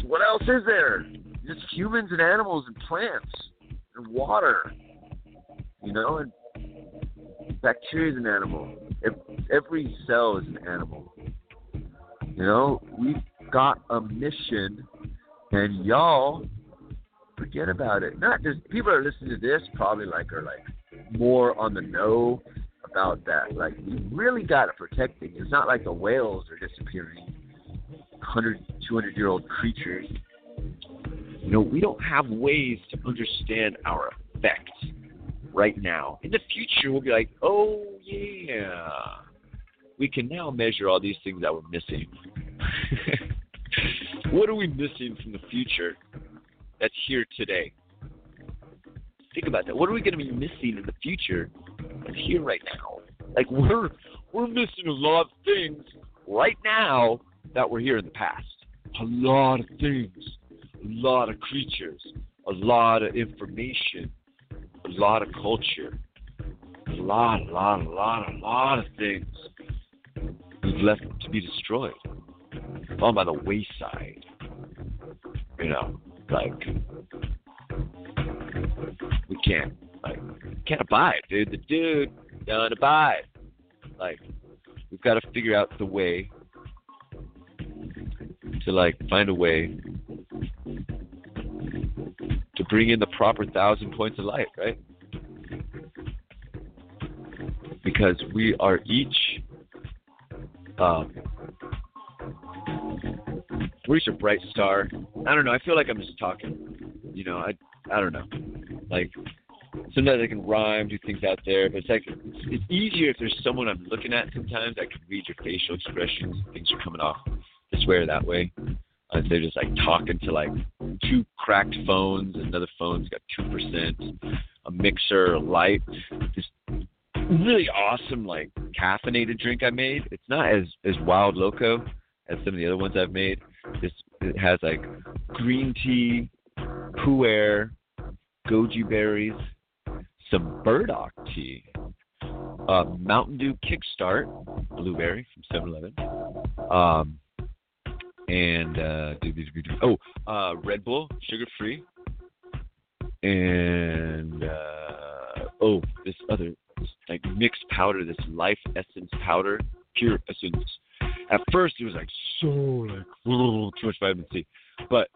what else is there? Just humans and animals and plants and water, you know, and bacteria is an animal. Every cell is an animal. You know, we've got a mission, and y'all forget about it. Not just people are listening to this probably like are like more on the know about that. Like we really got to protect things. It's not like the whales are disappearing, 100, 200 year old creatures. You know, we don't have ways to understand our effects right now. In the future, we'll be like, oh yeah, we can now measure all these things that we're missing. what are we missing from the future that's here today? Think about that. What are we going to be missing in the future that's here right now? Like we're we're missing a lot of things right now that were here in the past. A lot of things, a lot of creatures, a lot of information, a lot of culture, a lot, a lot, a lot, a lot of things left to be destroyed, fallen by the wayside. You know, like we can't, like, can't abide, dude. The dude don't abide. Like, we've got to figure out the way to like find a way to bring in the proper thousand points of light, right? Because we are each um, Reach a bright star. I don't know. I feel like I'm just talking. You know, I I don't know. Like sometimes I can rhyme, do things out there, but it's like it's, easier if there's someone I'm looking at. Sometimes I can read your facial expressions. Things are coming off this way or that way. Uh, they're just like talking to like two cracked phones. Another phone's got two percent. A mixer, a light. This really awesome like caffeinated drink I made. It's not as as wild loco as some of the other ones I've made. This it has like green tea, pu'er, goji berries, some burdock tea, uh, Mountain Dew Kickstart, blueberry from 7-Eleven, um, and uh, oh, uh, Red Bull, sugar free, and uh, oh, this other like mixed powder, this Life Essence powder, pure essence. At first, it was like so like too much vitamin C, but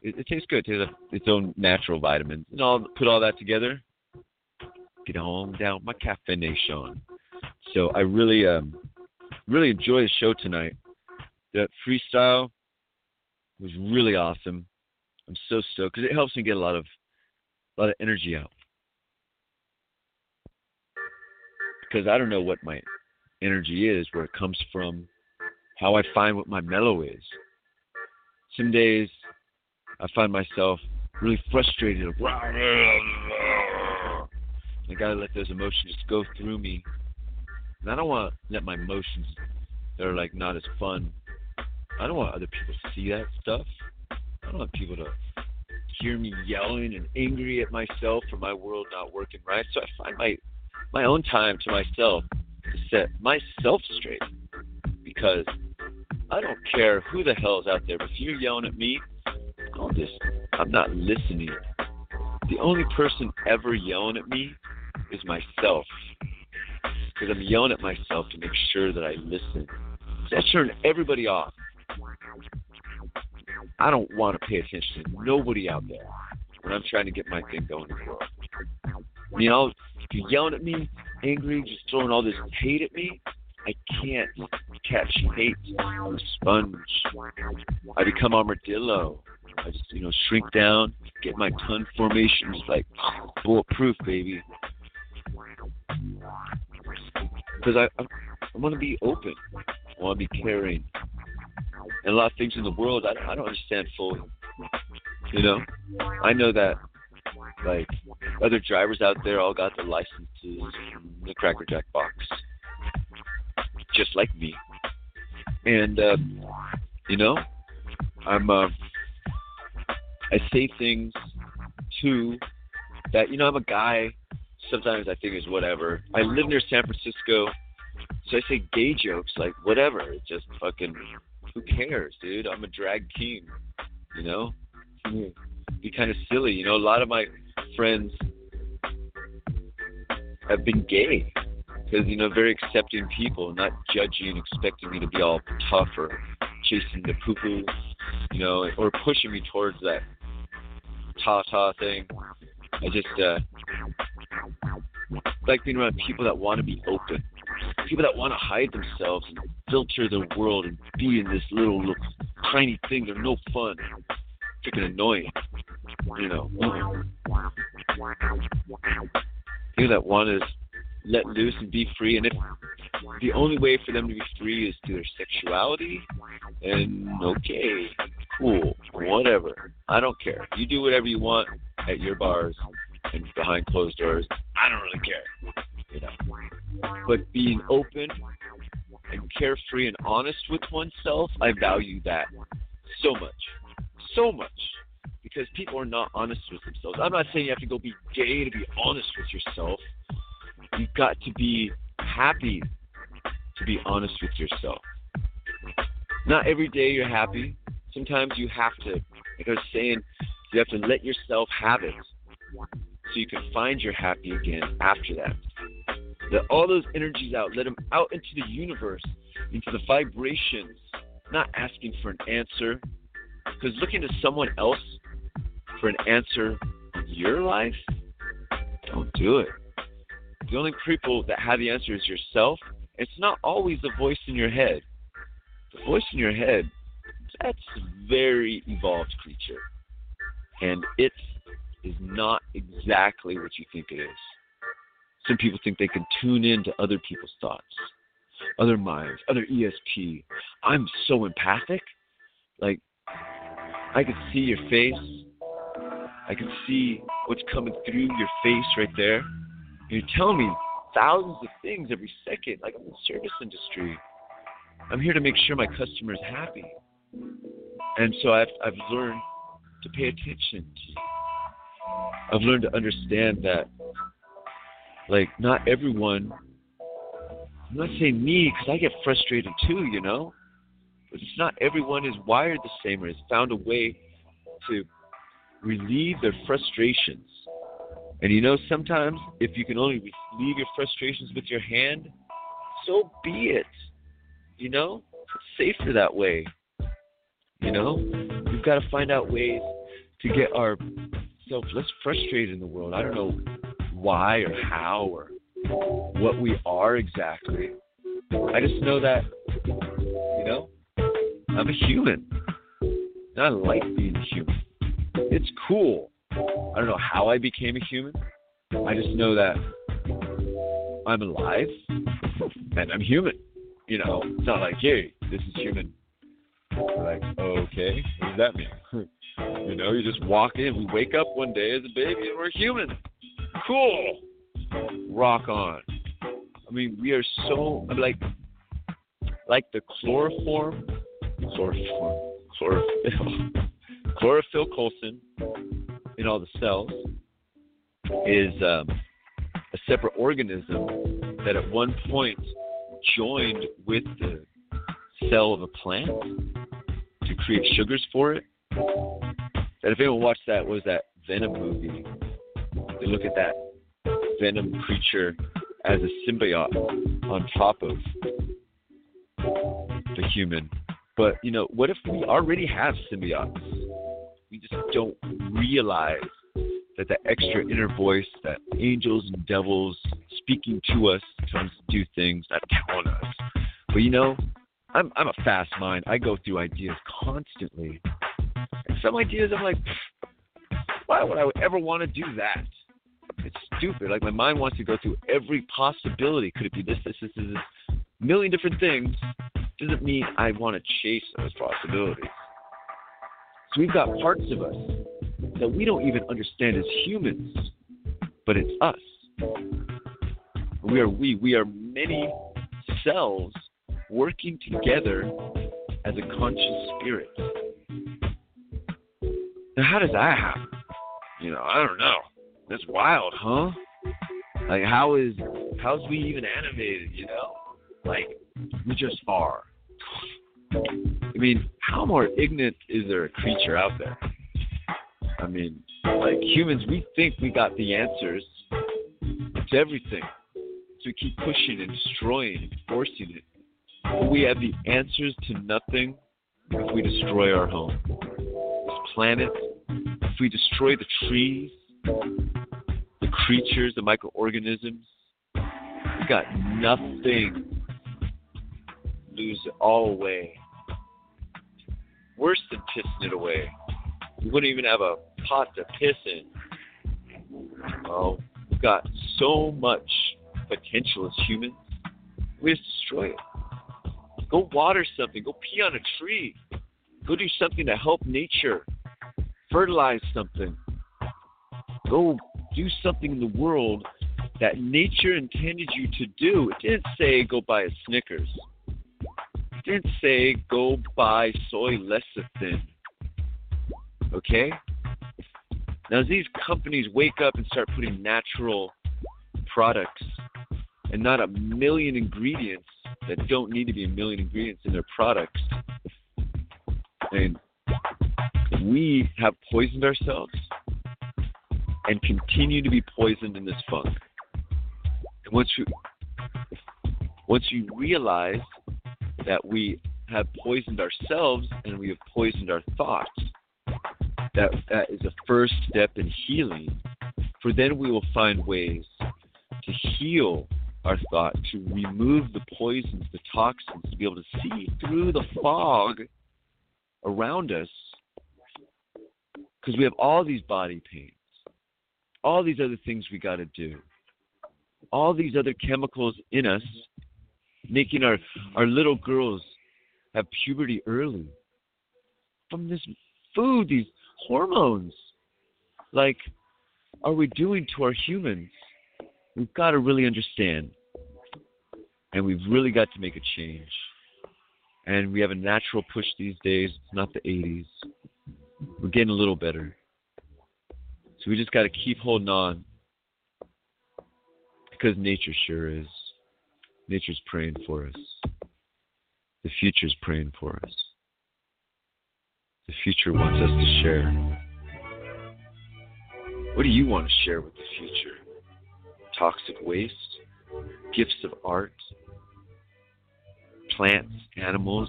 it, it tastes good. It tastes its own natural vitamins, and all put all that together. Get on down my caffeination. So I really, um, really enjoy the show tonight. That freestyle was really awesome. I'm so stoked because it helps me get a lot of, a lot of energy out. Because I don't know what my energy is, where it comes from, how I find what my mellow is. Some days I find myself really frustrated. I gotta let those emotions just go through me. And I don't want to let my emotions that are like not as fun. I don't want other people to see that stuff. I don't want people to hear me yelling and angry at myself for my world not working right. So I find my my own time to myself to set myself straight because I don't care who the hell's out there. If you're yelling at me, I'll just I'm not listening. The only person ever yelling at me is myself. Because I'm yelling at myself to make sure that I listen. So I turn everybody off. I don't want to pay attention to nobody out there when I'm trying to get my thing going in the world. You know, if you're yelling at me, angry, just throwing all this hate at me, I can't catch hate. I'm a sponge. I become armadillo. I just, you know, shrink down, get my ton formations like bulletproof, baby. Because I, I, I want to be open. I want to be caring. And a lot of things in the world I, I don't understand fully. You know, I know that like other drivers out there all got their licenses from the Cracker Jack box, just like me. And um, you know, I'm uh, I say things too that you know I'm a guy. Sometimes I think is whatever. I live near San Francisco, so I say gay jokes like whatever. It's just fucking who cares, dude? I'm a drag king, you know. Be kind of silly, you know. A lot of my friends have been gay because you know very accepting people, not judging, expecting me to be all tough or chasing the poo poo, you know, or pushing me towards that ta ta thing. I just uh, like being around people that want to be open, people that want to hide themselves and filter their world and be in this little, little tiny thing. They're no fun, freaking annoying, you know. People that want to let loose and be free, and if the only way for them to be free is through their sexuality, and okay, cool, whatever. I don't care. You do whatever you want at your bars and behind closed doors. I don't really care. You know. But being open and carefree and honest with oneself, I value that so much. So much. Because people are not honest with themselves. I'm not saying you have to go be gay to be honest with yourself. You've got to be happy to be honest with yourself. Not every day you're happy. Sometimes you have to, like I was saying, you have to let yourself have it so you can find your happy again after that. Let all those energies out, let them out into the universe, into the vibrations, not asking for an answer. Because looking to someone else for an answer in your life, don't do it. The only people that have the answer is yourself. It's not always the voice in your head. The voice in your head That's a very evolved creature. And it is not exactly what you think it is. Some people think they can tune in to other people's thoughts, other minds, other ESP. I'm so empathic. Like, I can see your face. I can see what's coming through your face right there. You're telling me thousands of things every second. Like, I'm in the service industry. I'm here to make sure my customer is happy. And so I've, I've learned to pay attention to you. I've learned to understand that, like, not everyone, I'm not saying me because I get frustrated too, you know, but it's not everyone is wired the same or has found a way to relieve their frustrations. And you know, sometimes if you can only relieve your frustrations with your hand, so be it. You know, it's safer that way. You know, we've got to find out ways to get ourselves less frustrated in the world. I don't know why or how or what we are exactly. I just know that, you know, I'm a human. And I like being human. It's cool. I don't know how I became a human. I just know that I'm alive and I'm human. You know, it's not like, hey, this is human. Like, okay, what does that mean? you know, you just walk in. We wake up one day as a baby and we're human. Cool. Rock on. I mean, we are so I'm like, like the chloroform, chloroform, chlorophyll, chlorophyll Coulson in all the cells is um, a separate organism that at one point joined with the cell of a plant to create sugars for it. And if anyone watched that, was that Venom movie? They look at that Venom creature as a symbiote on top of the human. But you know, what if we already have symbiotes? We just don't realize that the extra inner voice, that angels and devils speaking to us, us to do things, not telling us. But you know, I'm I'm a fast mind. I go through ideas constantly. And some ideas I'm like, why would I ever want to do that? It's stupid. Like my mind wants to go through every possibility. Could it be this, this, this, this, this? million different things. Doesn't mean I want to chase those possibilities. So we've got parts of us that we don't even understand as humans, but it's us. We are we. We are many cells working together as a conscious spirit. Now, how does that happen? You know, I don't know. That's wild, huh? Like, how is how's we even animated? You know, like we just are. I mean, how more ignorant is there a creature out there? I mean, like humans, we think we got the answers to everything. So we keep pushing and destroying and forcing it. But we have the answers to nothing if we destroy our home. This planet, if we destroy the trees, the creatures, the microorganisms, we got nothing. Lose it all away. Worse than pissing it away. We wouldn't even have a pot to piss in. Well, we've got so much potential as humans. We just destroy it. Go water something. Go pee on a tree. Go do something to help nature. Fertilize something. Go do something in the world that nature intended you to do. It didn't say go buy a Snickers. It didn't say go buy soy lecithin. Okay? Now, as these companies wake up and start putting natural products and not a million ingredients that don't need to be a million ingredients in their products, and we have poisoned ourselves and continue to be poisoned in this funk. And once you once you realize that we have poisoned ourselves and we have poisoned our thoughts, that that is a first step in healing. For then we will find ways to heal our thought, to remove the poisons, the toxins, to be able to see through the fog around us because we have all these body pains, all these other things we got to do, all these other chemicals in us, making our, our little girls have puberty early from this food, these hormones. Like, are we doing to our humans? We've got to really understand. And we've really got to make a change. And we have a natural push these days. It's not the 80s. We're getting a little better. So we just got to keep holding on. Because nature sure is. Nature's praying for us. The future's praying for us. The future wants us to share. What do you want to share with the future? Toxic waste? Gifts of art? Plants? Animals?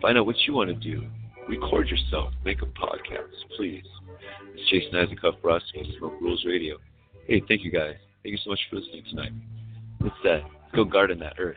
Find out what you want to do. Record yourself. Make a podcast, please. It's Jason Isaac Brodsky, Smoke Rules Radio. Hey, thank you guys. Thank you so much for listening tonight. Let's, uh, go garden that earth.